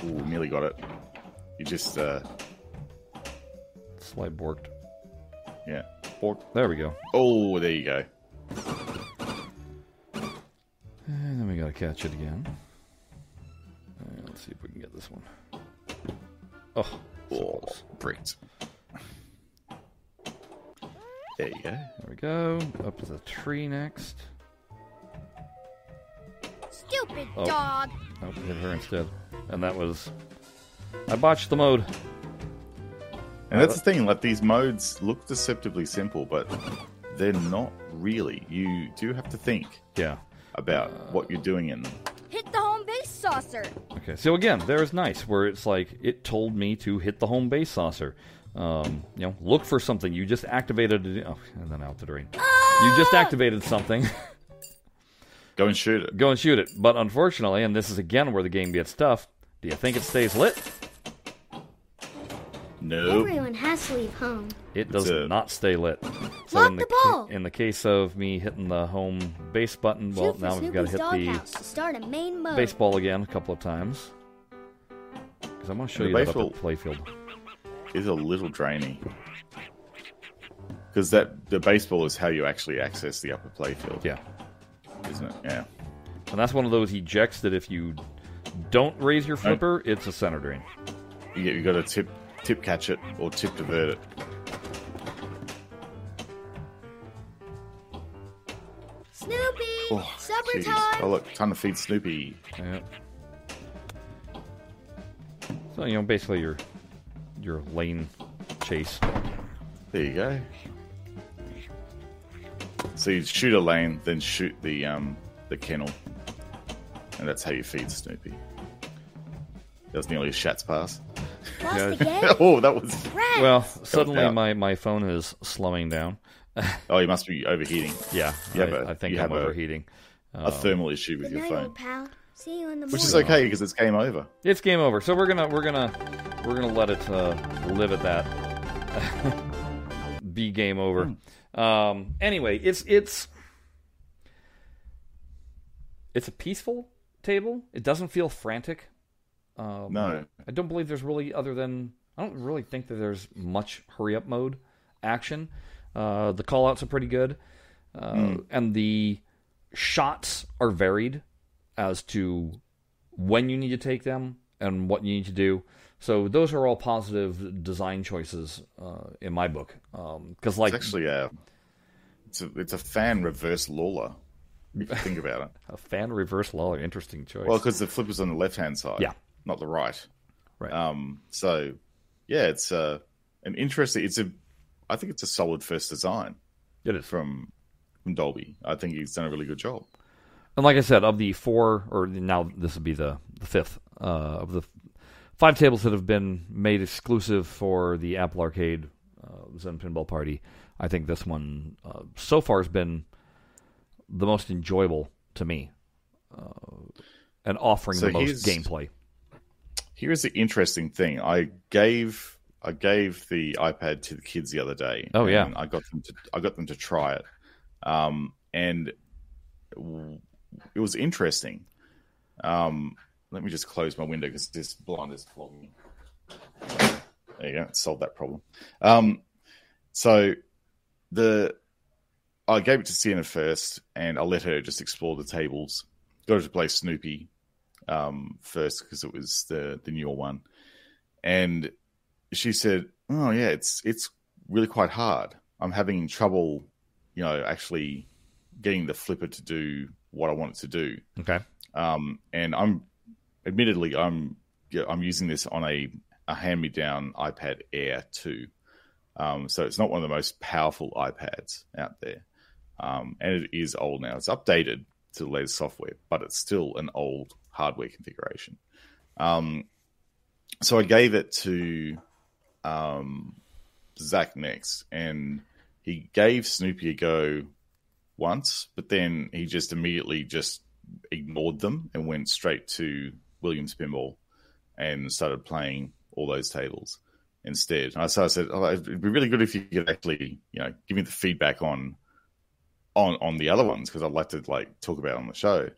Ooh, nearly got it. You just, uh, Slight borked. yeah. Bork There we go. Oh, there you go. And then we gotta catch it again. And let's see if we can get this one. Oh, so Oh, close. bricked. There you go. There we go. Up to the tree next. Stupid Oh. dog. Oh, we hit her instead. And that was. I botched the mode. And that's uh, the thing, like these modes look deceptively simple, but they're not really. You do have to think Yeah. about what you're doing in them. Hit the home base saucer. Okay. So again, there's nice where it's like it told me to hit the home base saucer. Um, you know, look for something. You just activated it. Oh, and then out the drain. You just activated something. Go and shoot it. Go and shoot it. But unfortunately, and this is again where the game gets tough. Do you think it stays lit? No. Everyone has to leave home. It does a- not stay lit. So Lock in the ca- ball. in the case of me hitting the home base button, well, Shoot now we've got to hit the start a main mode. baseball again a couple of times. Because I want to show The you that up baseball- at playfield. Is a little drainy. Because that the baseball is how you actually access the upper playfield, Yeah, isn't it? Yeah. and that's one of those ejects that if you don't raise your flipper, it's a center drain. You, you got to tip tip catch it or tip divert it. Snoopy, Oh, supper jeez. time. Oh look, time to feed Snoopy. Yeah. So you know, basically your your lane chase. There you go. So you shoot a lane, then shoot the um the kennel, and that's how you feed Snoopy. That was nearly a Shat's pass. Lost Yeah. again? oh, that was. Rats. Well, suddenly out. my, my phone is slowing down. Oh, you must be overheating. Yeah, You I, have a- I think you I'm have a- overheating. A thermal issue with Good your phone, pal. See you in the morning. which is okay because it's game over. It's game over. So we're gonna we're gonna we're gonna let it uh, live at that. Be game over. Um, anyway, it's it's it's a peaceful table. It doesn't feel frantic. Um, No, I don't believe there's really other than I don't really think that there's much hurry up mode action. Uh, the callouts are pretty good, uh, and the shots are varied as to when you need to take them and what you need to do. So those are all positive design choices uh, in my book. Because like it's actually a it's a it's a fan reverse Lawlor. If you think about it. a fan reverse Lawlor, interesting choice. Well, because the flipper's on the left hand side, Yeah. Not the right. right. Um, so yeah, it's uh, an interesting. It's a, I think it's a solid first design it is. from from Dolby. I think he's done a really good job. And like I said, of the four, or now this would be the, the fifth, uh, of the five tables that have been made exclusive for the Apple Arcade uh, Zen Pinball Party, I think this one uh, so far has been the most enjoyable to me uh, and offering So the most gameplay. Here's the interesting thing. I gave I gave the iPad to the kids the other day. Oh, yeah. and I got them to I got them to try it, um, and it was interesting. Um, let me just close my window because this blind is clogging. me. There you go, solved that problem. Um, so the I gave it to Sienna first, and I let her just explore the tables. Got her to play Snoopy um, first because it was the the newer one, and she said, "Oh yeah, it's it's really quite hard. I'm having trouble, you know, actually getting the flipper to do what I want it to do." Okay. Um, and I'm admittedly I'm yeah, I'm using this on a a hand me down iPad Air 2. Um, so it's not one of the most powerful iPads out there. Um, and it is old now. It's updated to the latest software, but it's still an old hardware configuration. Um, so I gave it to um, Zach next, and he gave Snoopy a go once, but then he just immediately just ignored them and went straight to Williams Pinball and started playing all those tables instead. And so I said, oh, it'd be really good if you could actually, you know, give me the feedback on on on the other ones because I'd like to like talk about on the show.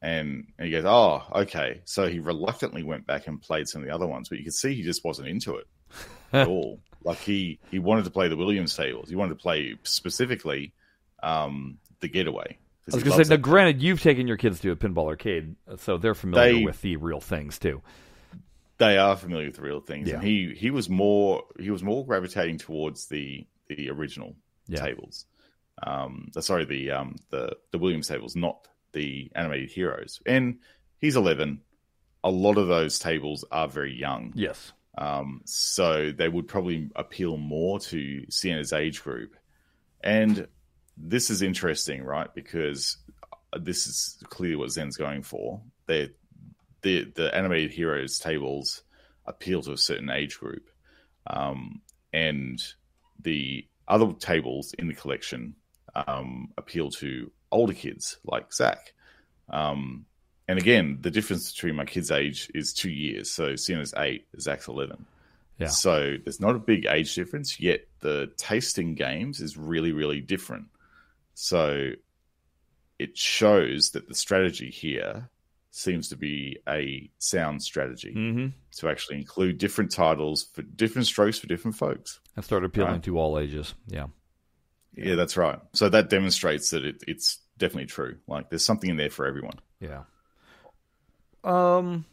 And, and he goes, oh, okay. So he reluctantly went back and played some of the other ones, but you could see he just wasn't into it at all. Like he he wanted to play the Williams tables. He wanted to play specifically um, the Getaway. I was going to say, now, granted, you've taken your kids to a pinball arcade, so they're familiar They- with the real things too. they are familiar with the real things. Yeah. And he he was more he was more gravitating towards the the original Yeah. tables. Um, sorry, the um the the Williams tables, not the animated heroes. And he's eleven. A lot of those tables are very young. Yes. Um, so they would probably appeal more to Sienna's age group. And this is interesting, right? Because this is clearly what Zen's going for. They the the animated heroes tables appeal to a certain age group, um, and the other tables in the collection um, appeal to older kids like Zach. Um, and again, the difference between my kid's age is two years. So Sienna's eight, Zach's eleven. Yeah. So there's not a big age difference, yet the tasting games is really, really different. So it shows that the strategy here seems to be a sound strategy Mm-hmm. to actually include different titles for different strokes for different folks. And start appealing Right. to all ages. Yeah. Yeah, that's right. So that demonstrates that it, it's definitely true. Like there's something in there for everyone. Yeah. Um.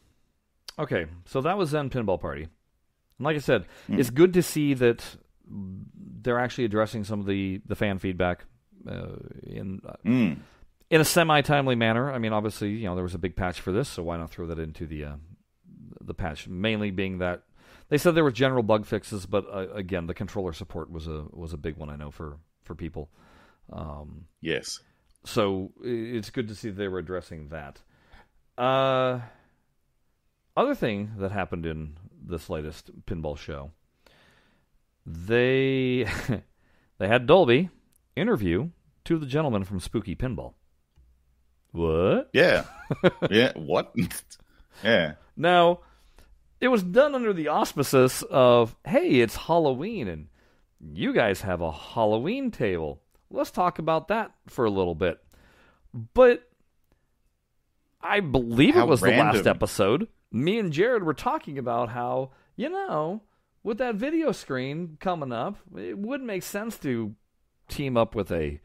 Okay, so that was Zen Pinball Party. And like I said, it's good to see that they're actually addressing some of the, the fan feedback uh, in uh, Mm. in a semi timely manner. I mean, obviously, you know, there was a big patch for this, so why not throw that into the uh, the patch? Mainly being that they said there were general bug fixes, but uh, again, the controller support was a was a big one. I know for for people. Um, Yes. so it's good to see they were addressing that. Uh, other thing that happened in this latest pinball show, they they had Dolby interview two of the gentlemen from Spooky Pinball. What? Yeah. yeah. What? yeah. Now, it was done under the auspices of, hey, it's Halloween and you guys have a Halloween table. Let's talk about that for a little bit. But I believe How it was the last episode. Me and Jared were talking about how, you know, with that video screen coming up, it would make sense to team up with a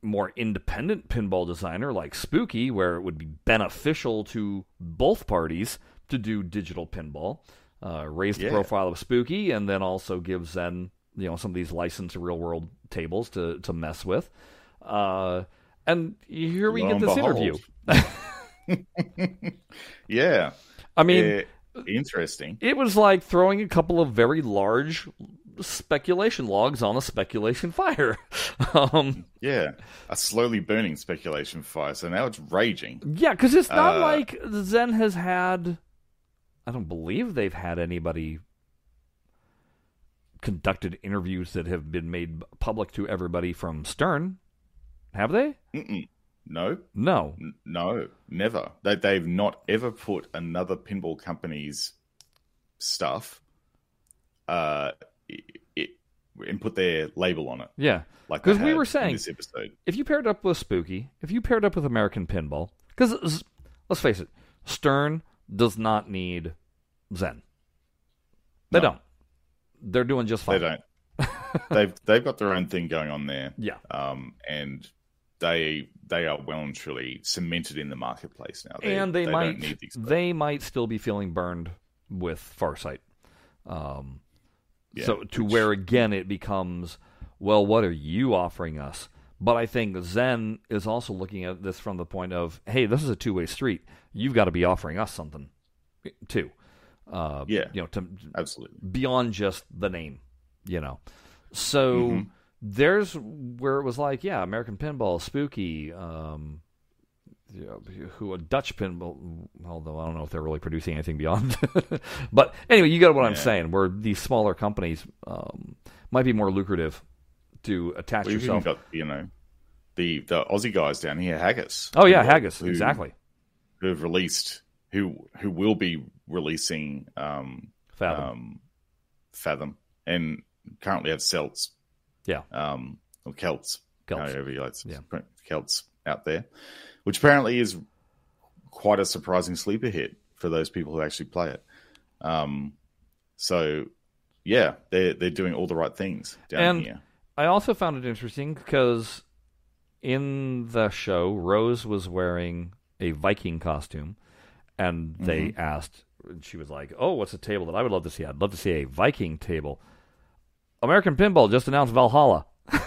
more independent pinball designer like Spooky, where it would be beneficial to both parties to do digital pinball, uh, raise the Yeah. profile of Spooky, and then also give Zen, you know, some of these licensed real world tables to to mess with. Uh, and here we Lo get this behold. interview. Yeah. I mean, Yeah, interesting. it was like throwing a couple of very large speculation logs on a speculation fire. um, Yeah. A slowly burning speculation fire. So now it's raging. Yeah, because it's not Uh, like Zen has had. I don't believe they've had anybody conducted interviews that have been made public to everybody from Stern. Have they? Mm-mm. No. No. N- No. Never. They, they've not ever put another pinball company's stuff uh, i it, and put their label on it. Yeah. Like because we were saying- this episode. If you paired up with Spooky, if you paired up with American Pinball, because let's face it, Stern does not need Zen. They No. don't. They're doing just fine. They don't. they've they've got their own thing going on there. Yeah. um, and they they are well and truly cemented in the marketplace now. and they, don't might need these. they might still be feeling burned with Farsight. Um, Yeah, so to which- where again it becomes, well, what are you offering us? But I think Zen is also looking at this from the point of, hey, this is a two way street. You've got to be offering us something too. Uh, Yeah. you know, to absolutely. beyond just the name, you know. So Mhm. there's where it was like, yeah, American Pinball, Spooky, um, you know, who a Dutch pinball, although I don't know if they're really producing anything beyond. but anyway, you got what I'm saying. Where these smaller companies um, might be more lucrative to attach Well, yourself. got you know the the Aussie guys down here, Haggis. oh yeah, who- Haggis, who- exactly. Who have released who who will be releasing um, Fathom. um, Fathom and currently have Celts. Yeah. Um, or Celts. Celts. However you like Yeah. Celts out there, which apparently is quite a surprising sleeper hit for those people who actually play it. Um, so yeah, they're they're doing all the right things down And- here. I also found it interesting because in the show, Rose was wearing a Viking costume, and they mm-hmm. asked, and she was like, "Oh, what's a table that I would love to see? I'd love to see a Viking table." American Pinball just announced Valhalla,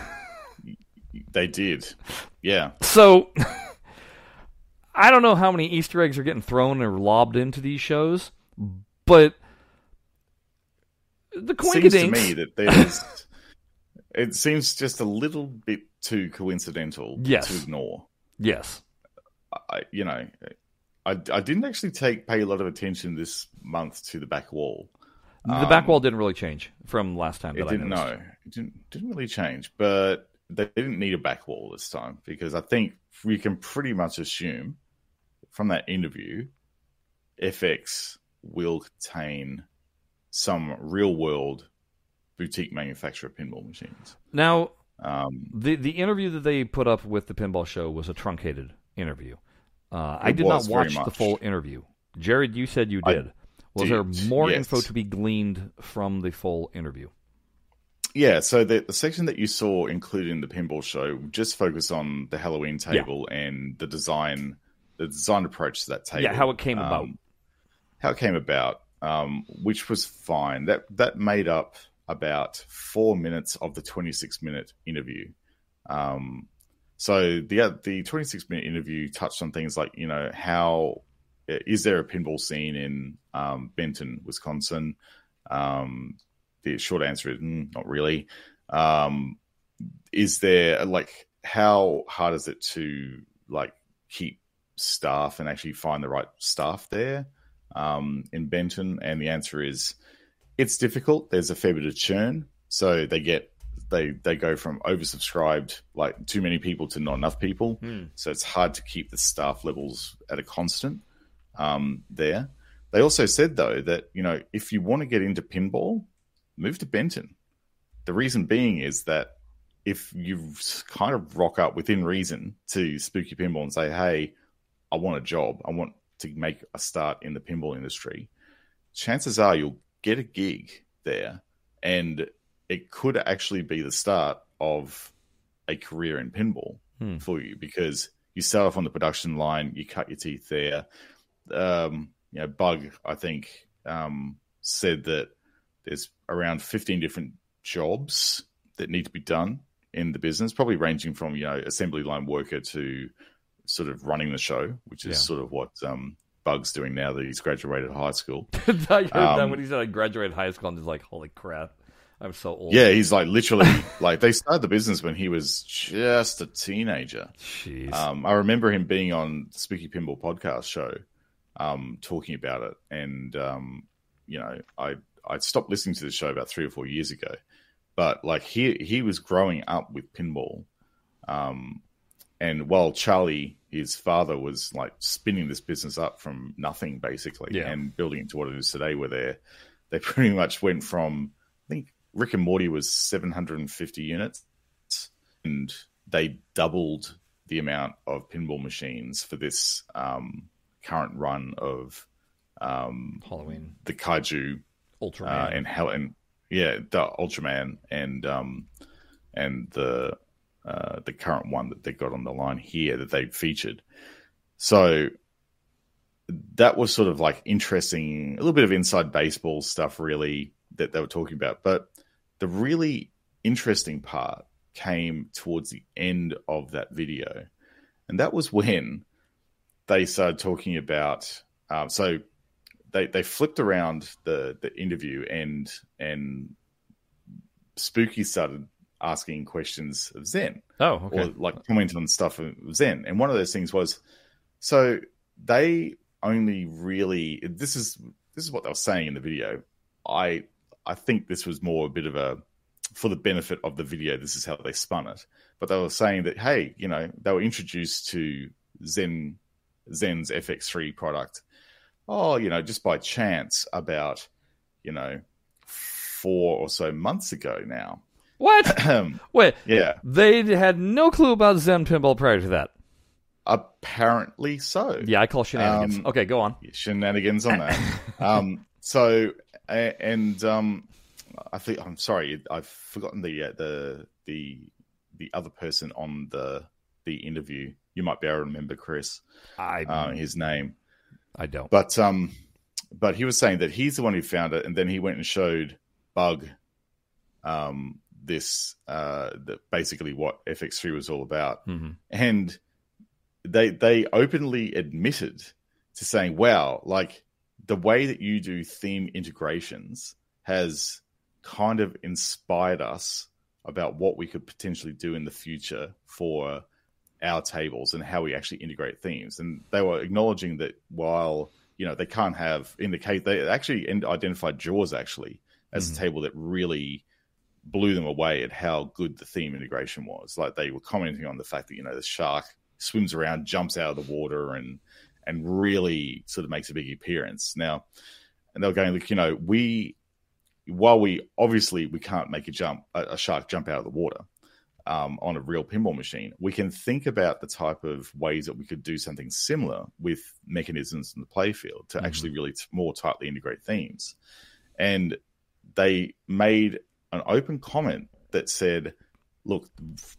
They did, yeah. so I don't know how many Easter eggs are getting thrown or lobbed into these shows, but the seems to me that there's it seems just a little bit too coincidental Yes. to ignore yes, I, you know I, I didn't actually take pay a lot of attention this month to the back wall the back wall didn't really change from last time. Um, it didn't know it didn't didn't really change but they didn't need a back wall this time because i think we can pretty much assume from that interview fx will contain some real world boutique manufacturer of pinball machines Now, um, The the interview that they put up with the pinball show was a truncated interview. Uh, I did not watch the full interview. Jared, you said you I did. was there more yes. info to be gleaned from the full interview? Yeah, so the, the section that you saw included in the pinball show just focused on the Halloween table and the design, the design approach to that table. Yeah, how it came about. Um, how it came about, um, which was fine. That that made up about four minutes of the twenty six minute interview. Um, so the the twenty six minute interview touched on things like you know how is there a pinball scene in um, Benton, Wisconsin? Um, the short answer is mm, not really. Um, is there like how hard is it to like keep staff and actually find the right staff there um, in Benton? And the answer is it's difficult. There's a fair bit of churn, so they get they they go from oversubscribed, like too many people, to not enough people. Hmm. So it's hard to keep the staff levels at a constant um, there. They also said though that you know if you want to get into pinball, move to Benton. The reason being is that if you kind of rock up within reason to Spooky Pinball and say, "Hey, I want a job. I want to make a start in the pinball industry," chances are you'll get a gig there, and it could actually be the start of a career in pinball Hmm. for you because you start off on the production line, you cut your teeth there. Um, you know, Bug, I think, um, said that there's around 15 different jobs that need to be done in the business, probably ranging from, you know, assembly line worker to sort of running the show, which is Yeah. sort of what um, Bug's doing now that he's graduated high school. I heard that Um, when he said I graduated high school, I'm just like, holy crap, I'm so old. Yeah, he's like literally like they started the business when he was just a teenager. Jeez. Um, I remember him being on the Spooky Pinball podcast show, um, talking about it, and um, you know, I I stopped listening to the show about three or four years ago, but like he he was growing up with pinball, um, and while Charlie, his father, was like spinning this business up from nothing basically, Yeah. and building it to what it is today, where they they pretty much went from I think Rick and Morty was seven hundred and fifty units, and they doubled the amount of pinball machines for this um, current run of um, Halloween, the kaiju Ultraman. uh, and hell and yeah, the Ultraman and um, and the uh, the current one that they got on the line here that they featured. So that was sort of like interesting, a little bit of inside baseball stuff, really that they were talking about. But the really interesting part came towards the end of that video, and that was when they started talking about. Um, so they they flipped around the the interview and and Spooky started asking questions of Zen oh, okay. or like commenting on stuff of Zen. And one of those things was so they only really this is this is what they were saying in the video. I I think this was more a bit of a for the benefit of the video, this is how they spun it. But they were saying that hey, you know, they were introduced to Zen Zen's FX3 product. Oh, you know, just by chance about, you know, four or so months ago now. What? Wait, yeah. they had no clue about Zen Pinball prior to that. Apparently so. Yeah, I call shenanigans. Um, okay, go on. Shenanigans on that. um, so and um, I think I'm sorry, I've forgotten the uh, the the the other person on the the interview. You might be able to remember Chris, I uh, his name, I don't. but um, but he was saying that he's the one who found it, and then he went and showed Bug, um, this uh, the, basically what FX3 was all about, Mhm. and they they openly admitted to saying, "Wow, like the way that you do theme integrations has kind of inspired us about what we could potentially do in the future for our tables and how we actually integrate themes." And they were acknowledging that while you know they can't have in the case they actually identified Jaws actually as Mhm. a table that really blew them away at how good the theme integration was. Like they were commenting on the fact that you know the shark swims around, jumps out of the water, and and really sort of makes a big appearance. Now, and they were going, look, you know, we while we obviously we can't make a jump a, shark jump out of the water um, on a real pinball machine, we can think about the type of ways that we could do something similar with mechanisms in the playfield to Mhm. actually really t- more tightly integrate themes. And they made an open comment that said, look,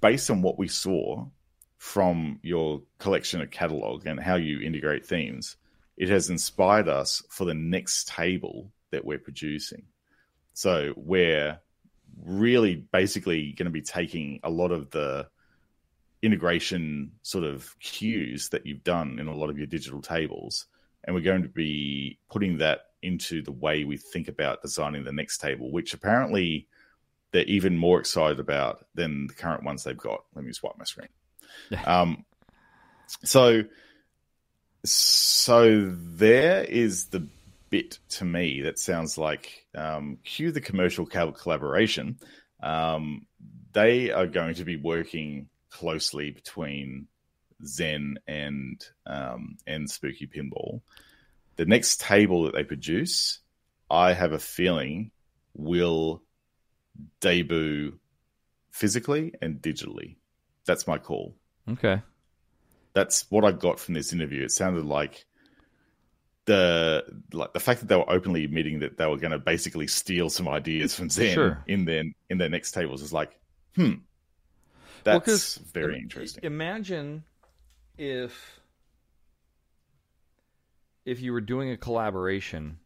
based on what we saw from your collection of catalog and how you integrate themes, it has inspired us for the next table that we're producing. So we're really basically going to be taking a lot of the integration sort of cues that you've done in a lot of your digital tables and we're going to be putting that into the way we think about designing the next table, which apparently they're even more excited about than the current ones they've got. Let me swipe my screen. um, so, so there is the bit to me that sounds like um, cue the commercial collaboration. Um, they are going to be working closely between Zen and um, and Spooky Pinball. The next table that they produce, I have a feeling, will debut physically and digitally. That's my call. Okay. That's what I got from this interview. It sounded like the like the fact that they were openly admitting that they were going to basically steal some ideas from Zen Sure. in their in their next tables is like, hmm, that's 'cause very interesting. Imagine if if you were doing a collaboration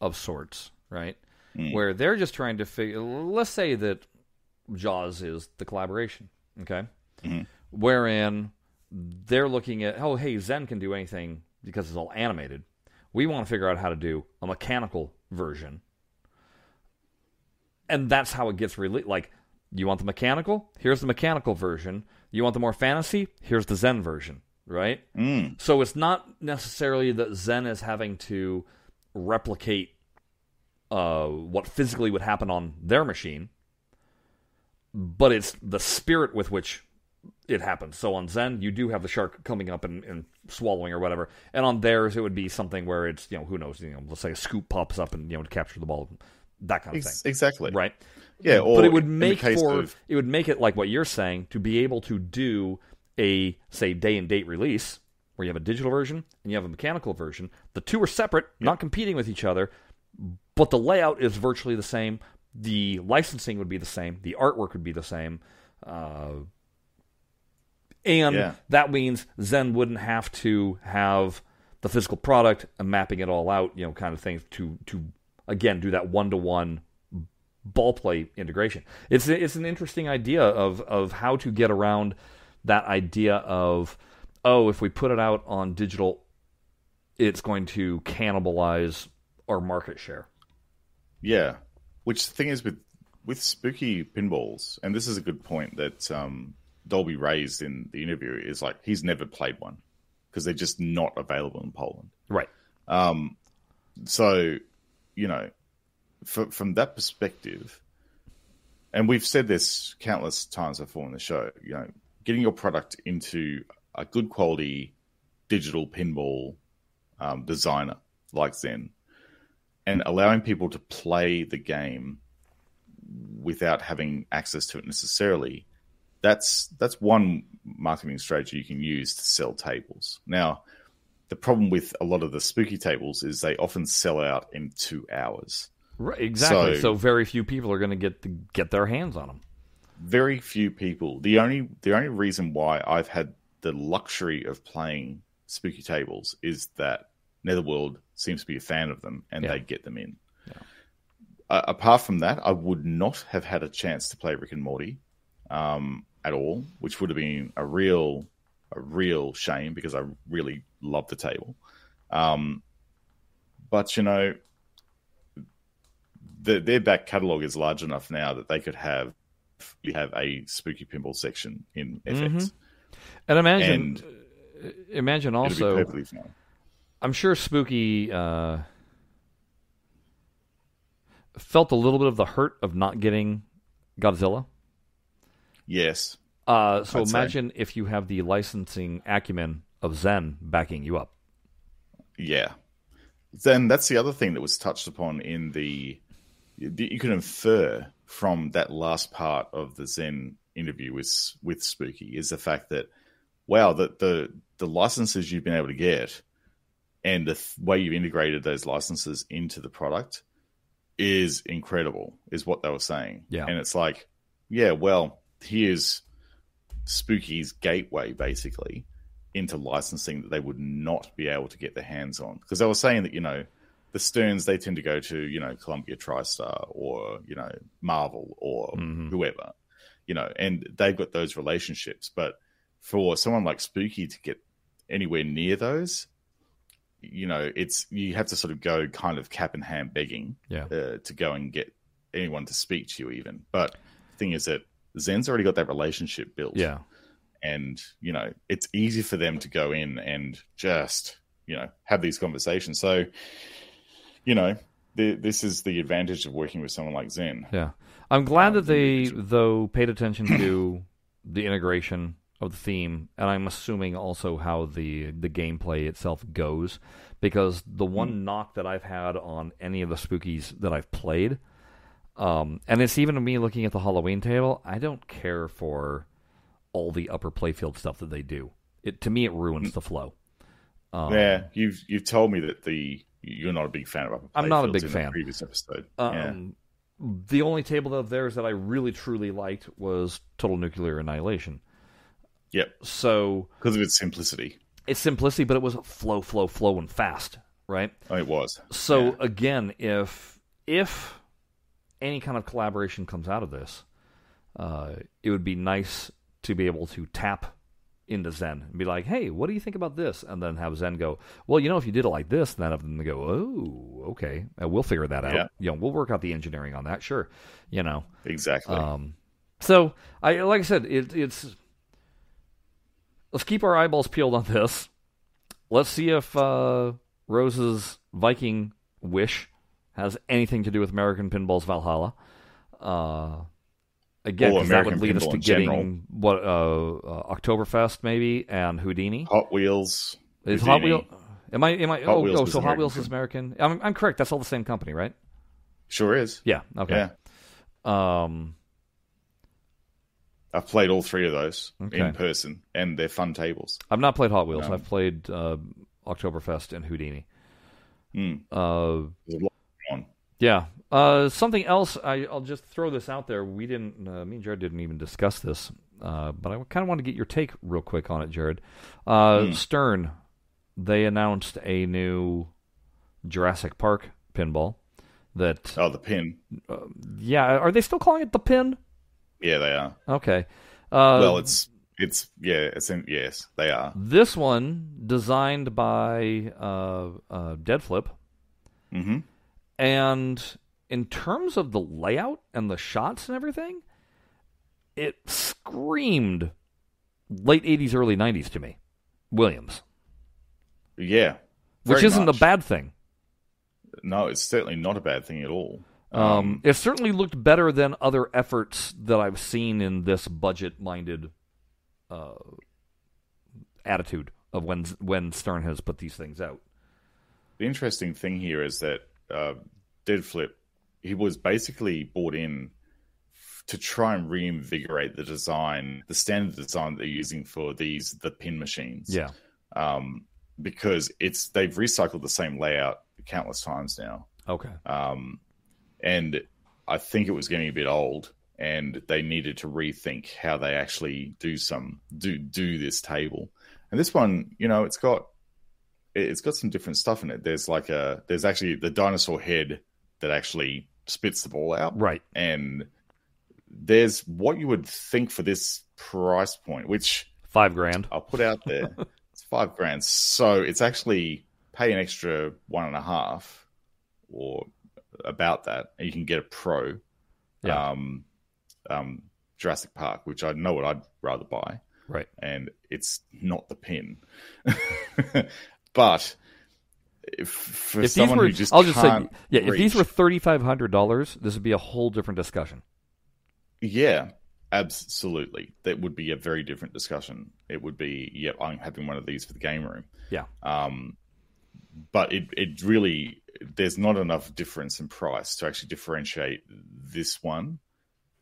of sorts, right? Mm. Where they're just trying to figure. Let's say that Jaws is the collaboration, okay? Mhm. Wherein they're looking at, oh, hey, Zen can do anything because it's all animated. We want to figure out how to do a mechanical version. And that's how it gets released. Like, you want the mechanical? Here's the mechanical version. You want the more fantasy? Here's the Zen version, right? Mm. So it's not necessarily that Zen is having to replicate uh, what physically would happen on their machine, but it's the spirit with which it happens. So on Zen, you do have the shark coming up and, and swallowing or whatever, and on theirs, it would be something where it's you know who knows, you know, let's say a scoop pops up and you know to capture the ball, that kind of Ex- thing, exactly. right? Yeah. Or but it would make for of- it would make it like what you're saying to be able to do a say day and date release where you have a digital version and you have a mechanical version. The two are separate, not competing with each other, but the layout is virtually the same. The licensing would be the same. The artwork would be the same. Uh, and Yeah. that means Zen wouldn't have to have the physical product and mapping it all out, you know, kind of thing to to again do that one to one ball play integration. It's it's an interesting idea of of how to get around that idea of oh, if we put it out on digital, it's going to cannibalize our market share. Yeah. Which the thing is with with spooky pinballs, and this is a good point that um, Dolby raised in the interview, is like he's never played one because they're just not available in Poland. Right. Um, so, you know, f- from that perspective, and we've said this countless times before in the show, you know, getting your product into a good quality digital pinball um, designer like Zen and allowing people to play the game without having access to it necessarily that's that's one marketing strategy you can use to sell tables now the problem with a lot of the spooky tables is they often sell out in two hours Right. Exactly. So, So- very few people are going to get to get their hands on them. very few people the only the only reason why i've had the luxury of playing spooky tables is that netherworld seems to be a fan of them and Yeah. they get them in uh, apart from that i would not have had a chance to play rick and morty um, at all which would have been a real a real shame because i really love the table um, but you know the, their back catalog is large enough now that they could have you have a spooky pinball section in FX. And imagine, And uh, imagine also, be perfectly fine. I'm sure Spooky uh, felt a little bit of the hurt of not getting Godzilla. Yes. Uh, so I'd say. imagine if you have the licensing acumen of Zen backing you up. Yeah. Then that's the other thing that was touched upon in the. You you can infer from that last part of the Zen interview with with Spooky is the fact that wow, that the the licenses you've been able to get and the th- way you've integrated those licenses into the product is incredible, is what they were saying. Yeah. and it's like, yeah, well, here's Spooky's gateway basically into licensing that they would not be able to get their hands on because they were saying that you know the Sterns they tend to go to you know Columbia TriStar or you know Marvel or Mhm. whoever you know and they've got those relationships but for someone like Spooky to get anywhere near those you know, it's you have to sort of go kind of cap in hand begging Yeah. uh, to go and get anyone to speak to you, even. But the thing is that Zen's already got that relationship built. Yeah. and you know it's easy for them to go in and just you know have these conversations so you know th- this is the advantage of working with someone like zen Yeah. I'm glad Um, that they, though, paid attention to the integration of the theme, and I'm assuming also how the the gameplay itself goes, because the one Hmm. knock that I've had on any of the spookies that I've played, um, and it's even me looking at the Halloween table, I don't care for all the upper playfield stuff that they do. It to me, it ruins the flow. Um, yeah you've you've told me that the you're not a big fan of upper I'm not a big the fan. previous episode yeah Um, The only table of theirs that I really truly liked was Total Nuclear Annihilation. Yep So because of its simplicity it's simplicity, but it was flow, flow, flow, and fast, right? oh, it was So Yeah. again, if if any kind of collaboration comes out of this, uh, it would be nice to be able to tap into Zen and be like, "Hey, what do you think about this?" And then have Zen go, "Well, you know, if you did it like this, then have them go, oh, okay, uh, we'll figure that out. Yeah. You know, we'll work out the engineering on that. Sure, you know." exactly Um, so I like I said, it, it's let's keep our eyeballs peeled on this. Let's see if uh, Rose's Viking wish has anything to do with American Pinball's Valhalla. Uh, again, Or 'cause that would lead us to getting general. what uh, uh, Oktoberfest maybe and Houdini. hot wheels Is Hot Houdini. Wheel? Am I? Am I? Hot oh, oh so Hot Wheels is American. I'm, I'm correct. That's all the same company, right? sure is Yeah. Okay. yeah Um. I've played all three of those Okay. in person and they're fun tables I've not played Hot Wheels. No. I've played uh, Oktoberfest and Houdini. Mm. Uh, There's a lot on yeah. Uh, something else. I, I'll just throw this out there. We didn't. Uh, me and Jared didn't even discuss this, uh, but I kind of want to get your take real quick on it, Jared. Uh, Hmm. Stern, they announced a new Jurassic Park pinball. That oh the pin yeah, are they still calling it the pin? Yeah they are Okay. Uh, well it's it's yeah it's in, yes they are this one designed by uh, uh, Deadflip. hmm And in terms of the layout and the shots and everything, it screamed late 80s, early 90s to me. Williams. Yeah. Which isn't much. a bad thing. No, it's certainly not a bad thing at all. Um, it certainly looked better than other efforts that I've seen in this budget-minded uh, attitude of when when Stern has put these things out. the interesting thing here is that uh, Dead Flip, he was basically bought in to try and reinvigorate the design, the standard design they're using for these the pin machines. Yeah, Um, because it's they've recycled the same layout countless times now. okay, um, and I think it was getting a bit old, and they needed to rethink how they actually do some do do this table. And this one, you know, it's got it's got some different stuff in it. There's like a there's actually the dinosaur head that actually spits the ball out, right. and there's what you would think for this price point, which Five grand. I'll put out there. it's five grand. So it's actually pay an extra one and a half or about that, and you can get a pro. Yeah. Um, um, Jurassic Park, which I know what I'd rather buy, Right. and it's not the pin. but if, for If these someone were, who just I'll just say, yeah, if these were thirty five hundred dollars, this would be a whole different discussion. Yeah, absolutely. That would be a very different discussion. It would be, yep, I'm having one of these for the game room. Yeah. Um, but it it really there's not enough difference in price to actually differentiate this one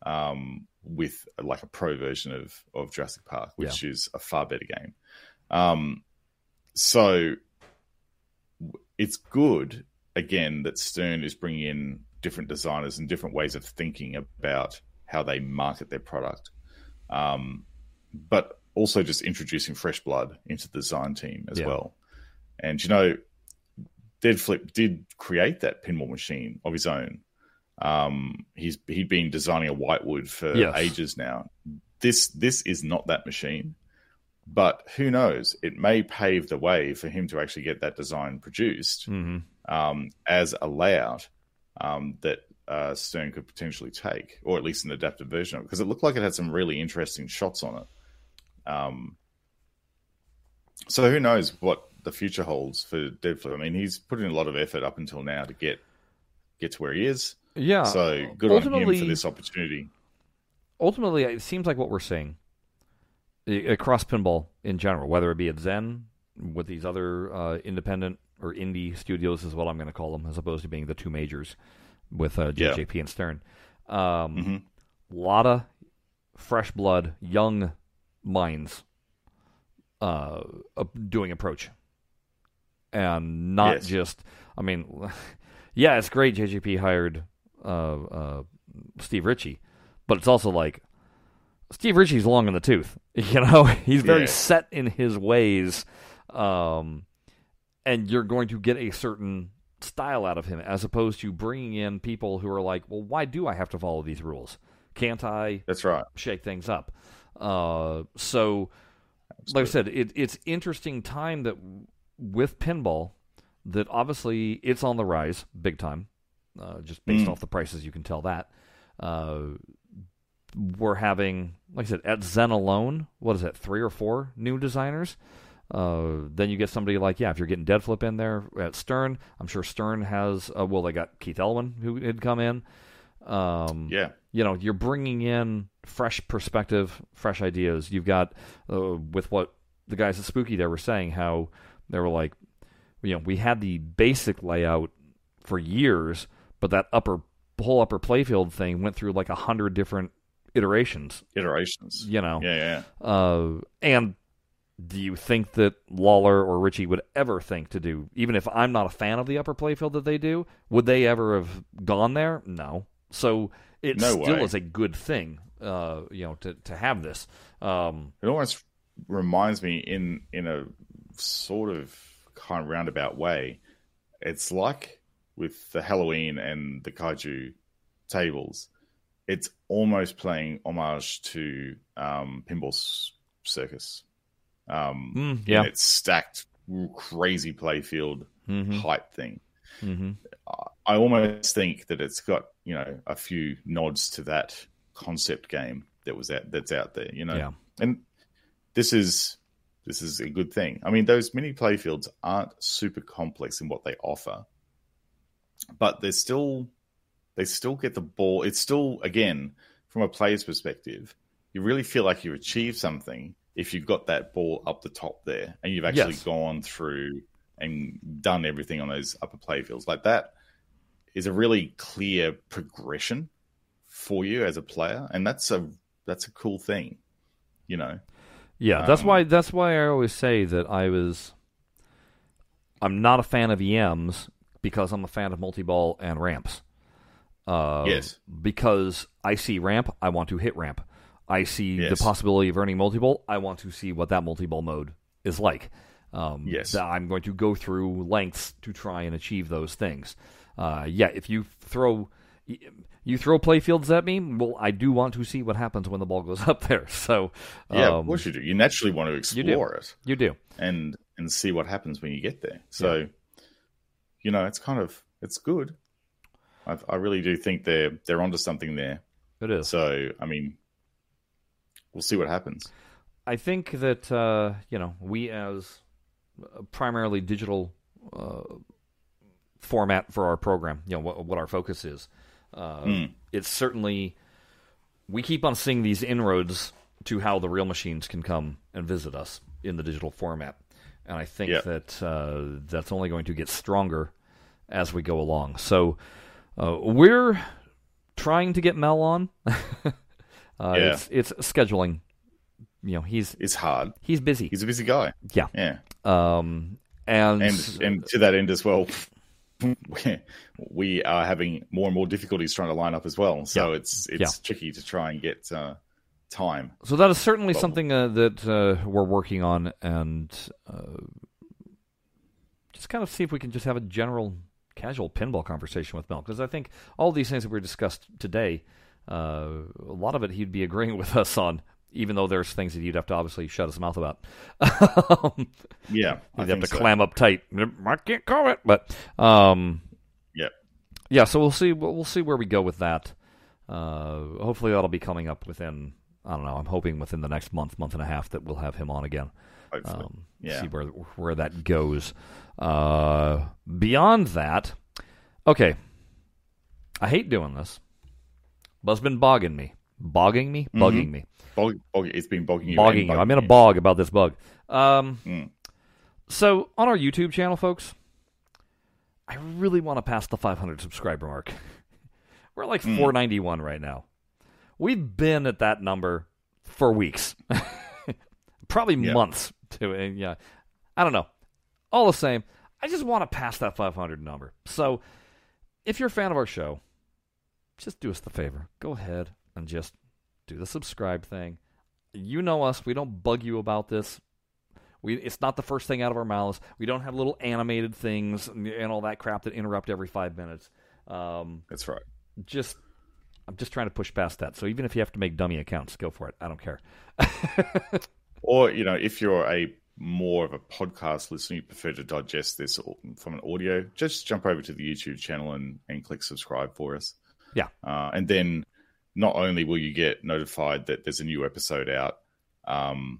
um, with like a pro version of of Jurassic Park, which is a far better game. Um, so it's good again that Stern is bringing in different designers and different ways of thinking about how they market their product, um, but also just introducing fresh blood into the design team as Yeah. well. And you know, Dead Flip did create that pinball machine of his own. Um, he's he'd been designing a Whitewood for Yes. ages now. This this is not that machine. but who knows? It may pave the way for him to actually get that design produced hmm um, as a layout um, that uh, Stern could potentially take, or at least an adapted version of it, because it looked like it had some really interesting shots on it. Um, so who knows what the future holds for Deadflip? I mean, he's put in a lot of effort up until now to get get to where he is. Yeah. So good on him for this opportunity. ultimately, it seems like what we're seeing across pinball in general, whether it be at Zen with these other uh, independent or indie studios, is what I'm going to call them, as opposed to being the two majors with uh, Yeah. JJP and Stern. Um, Mhm. lot of fresh blood, young minds uh, doing approach, and not Yes. just. I mean, yeah, it's great. JJP hired uh, uh, Steve Ritchie, but it's also like Steve Ritchie's long in the tooth. You know, he's very Yeah. set in his ways, um, and you're going to get a certain style out of him, as opposed to bringing in people who are like, "Well, why do I have to follow these rules? Can't I That's right. shake things up?" Uh, so, like I said, it, it's interesting time that with pinball that obviously it's on the rise big time. Uh, just based Mm. off the prices, you can tell that. Uh, we're having, like I said, at Zen alone, what is it, three or four new designers? Uh, then you get somebody like, yeah, if you're getting Dead Flip in there at Stern, I'm sure Stern has, uh, well, they got Keith Elwin who had come in. Um, Yeah. you know, you're bringing in fresh perspective, fresh ideas. You've got uh, with what the guys at Spooky there were saying, how they were like, you know, we had the basic layout for years, but that upper whole upper playfield thing went through like a hundred different iterations. Iterations. You know, Yeah, yeah. uh, and do you think that Lawlor or Ritchie would ever think to do, even if I'm not a fan of the upper playfield that they do, would they ever have gone there? No. So it No still way. is a good thing, uh, you know, to, to have this. Um, It almost reminds me in in a sort of kind of roundabout way. It's like with the Halloween and the kaiju tables. It's almost playing homage to um, Pinball Circus. Um, mm, yeah. its stacked, crazy playfield hmm height thing. hmm I almost think that it's got you know a few nods to that concept game that was out that's out there. You know, Yeah. and this is this is a good thing. I mean, those mini playfields aren't super complex in what they offer, but they're still they still get the ball. It's still again from a player's perspective, you really feel like you've achieved something if you've got that ball up the top there and you've actually Yes. gone through and done everything on those upper playfields. Like that is a really clear progression for you as a player, and that's a that's a cool thing, you know. Yeah, that's Um, why that's why I always say that I was I'm not a fan of EMs because I'm a fan of multi-ball and ramps. Uh, Yes. Because I see ramp, I want to hit ramp. I see Yes. the possibility of earning multi-ball, I want to see what that multi-ball mode is like. Um, Yes. that I'm going to go through lengths to try and achieve those things. Uh, yeah, if you throw you throw playfields at me, well, I do want to see what happens when the ball goes up there. So Yeah, um, of course you do. You naturally want to you explore it you do. and and see what happens when you get there. So, you know, it's kind of it's good. I, I really do think they're they're onto something there. It is. So, I mean, we'll see what happens. I think that uh, you know we as primarily digital uh, format for our program, you know what, what our focus is. Uh, Mm. It's certainly we keep on seeing these inroads to how the real machines can come and visit us in the digital format, and I think that uh, that's only going to get stronger as we go along. So uh, we're trying to get Mel on. uh, Yeah. It's it's scheduling. You know, he's It's hard. he's busy. He's a busy guy. Yeah. Yeah. Um, and, And and to that end as well, we- are having more and more difficulties trying to line up as well. So Yeah. it's it's Yeah. tricky to try and get uh, time. so that is certainly Well- something uh, that uh, we're working on, and uh, just kind of see if we can just have a general, casual pinball conversation with Mel, because I think all these things that we discussed today, uh, a lot of it he'd be agreeing with us on even though there's things that you'd have to obviously shut his mouth about. Yeah, You'd have to so. clam up tight. I can't comment, but um, Yep. yeah. So we'll see. We'll we'll see where we go with that. Uh, hopefully that'll be coming up within. I don't know. I'm hoping within the next month, month and a half, that we'll have him on again. Um, Yeah. See where where that goes. Uh, beyond that, okay. I hate doing this, but it's been bogging me, bogging me, bugging me, Bog, bog, it's been bogging you. bogging you. I'm in a bog about this bug. Um, Mm. so on our YouTube channel, folks, I really want to pass the 500 subscriber mark. We're like Mm. 491 right now. We've been at that number for weeks, probably Yeah. months. To yeah, I don't know. All the same, I just want to pass that 500 number. So, if you're a fan of our show, just do us the favor. Go ahead and just do the subscribe thing. You know us. We don't bug you about this. We, it's not the first thing out of our mouths. We don't have little animated things and, and all that crap that interrupt every five minutes. Um, That's right. just, I'm just trying to push past that. So even if you have to make dummy accounts, go for it. I don't care. Or you know, if you're a more of a podcast listener, you prefer to digest this from an audio, just jump over to the YouTube channel and, and click subscribe for us. Yeah. Uh, and then not only will you get notified that there's a new episode out, um,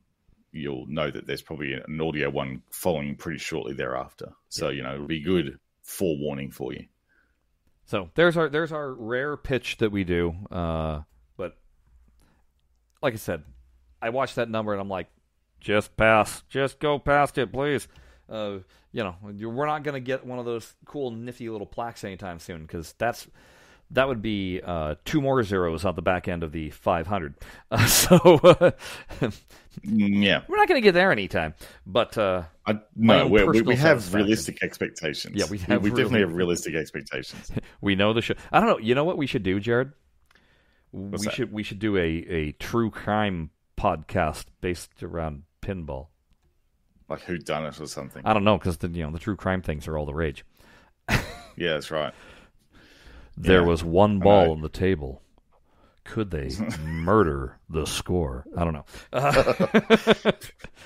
you'll know that there's probably an audio one following pretty shortly thereafter. So you know, it'll be good forewarning for you. So there's our there's our rare pitch that we do. Uh, but like I said, I watched that number and I'm like, just pass, just go past it, please. Uh, you know, we're not going to get one of those cool, nifty little plaques anytime soon because that's that would be uh, two more zeros on the back end of the 500. Uh, so uh, Mm, Yeah, we're not going to get there anytime. But uh, I, no, we're, we we have realistic expectations. Yeah, we have we definitely really- have realistic expectations. we know the show. I don't know. You know what we should do, Jared? we that? should we should do a, a true crime podcast based around pinball. like who done it or something. I don't know because the you know the true crime things are all the rage. yeah, that's right. There Yeah, was one ball on the table. Could they murder the score? I don't know. Uh,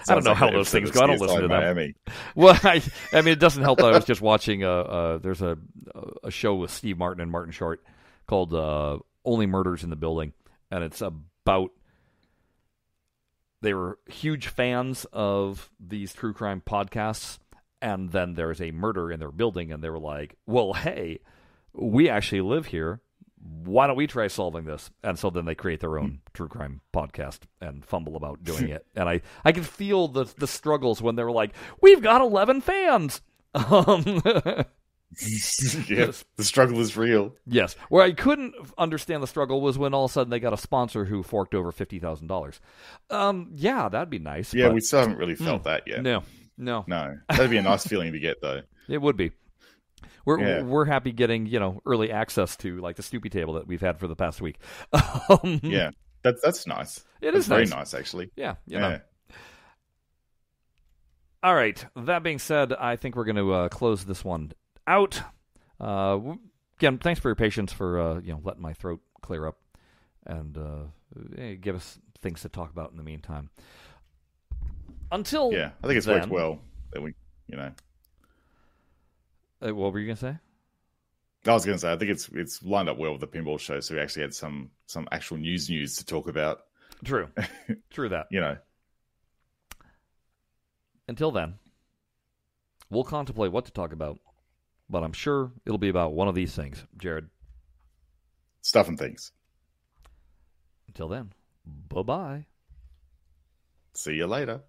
I don't know like how those things go. I don't listen to them. Miami. Well, I, I mean, it doesn't help that I was just watching. Uh, uh, there's a a show with Steve Martin and Martin Short called uh, "Only Murders in the Building," and it's about they were huge fans of these true crime podcasts, and then there's a murder in their building, and they were like, "Well, hey, we actually live here." Why don't we try solving this? And so then they create their own true crime podcast and fumble about doing it. And I, I can feel the the struggles when they were like, "We've got eleven fans." Um, yes, the struggle is real. yes, where I couldn't understand the struggle was when all of a sudden they got a sponsor who forked over fifty thousand dollars. Um, yeah, that'd be nice. Yeah, but we still haven't really felt that yet. no, no, No, that'd be a nice feeling to get though. It would be. We're Yeah. we're happy getting you know early access to like the Snoopy table that we've had for the past week. Um, Yeah, that's that's nice. It That's is very nice. nice, actually. yeah, you Yeah. know. All right. That being said, I think we're going to uh, close this one out. Uh, again, thanks for your patience for uh, you know letting my throat clear up and uh, eh, give us things to talk about in the meantime. Until yeah. I think it's then, worked well. That we, you know, Uh, what were you going to say? I was going to say I think it's it's lined up well with the pinball show. So we actually had some some actual news news to talk about. True. True that. You know, Until then, we'll contemplate what to talk about, but I'm sure it'll be about one of these things, Jared. stuff and things. Until then, bye bye. See you later.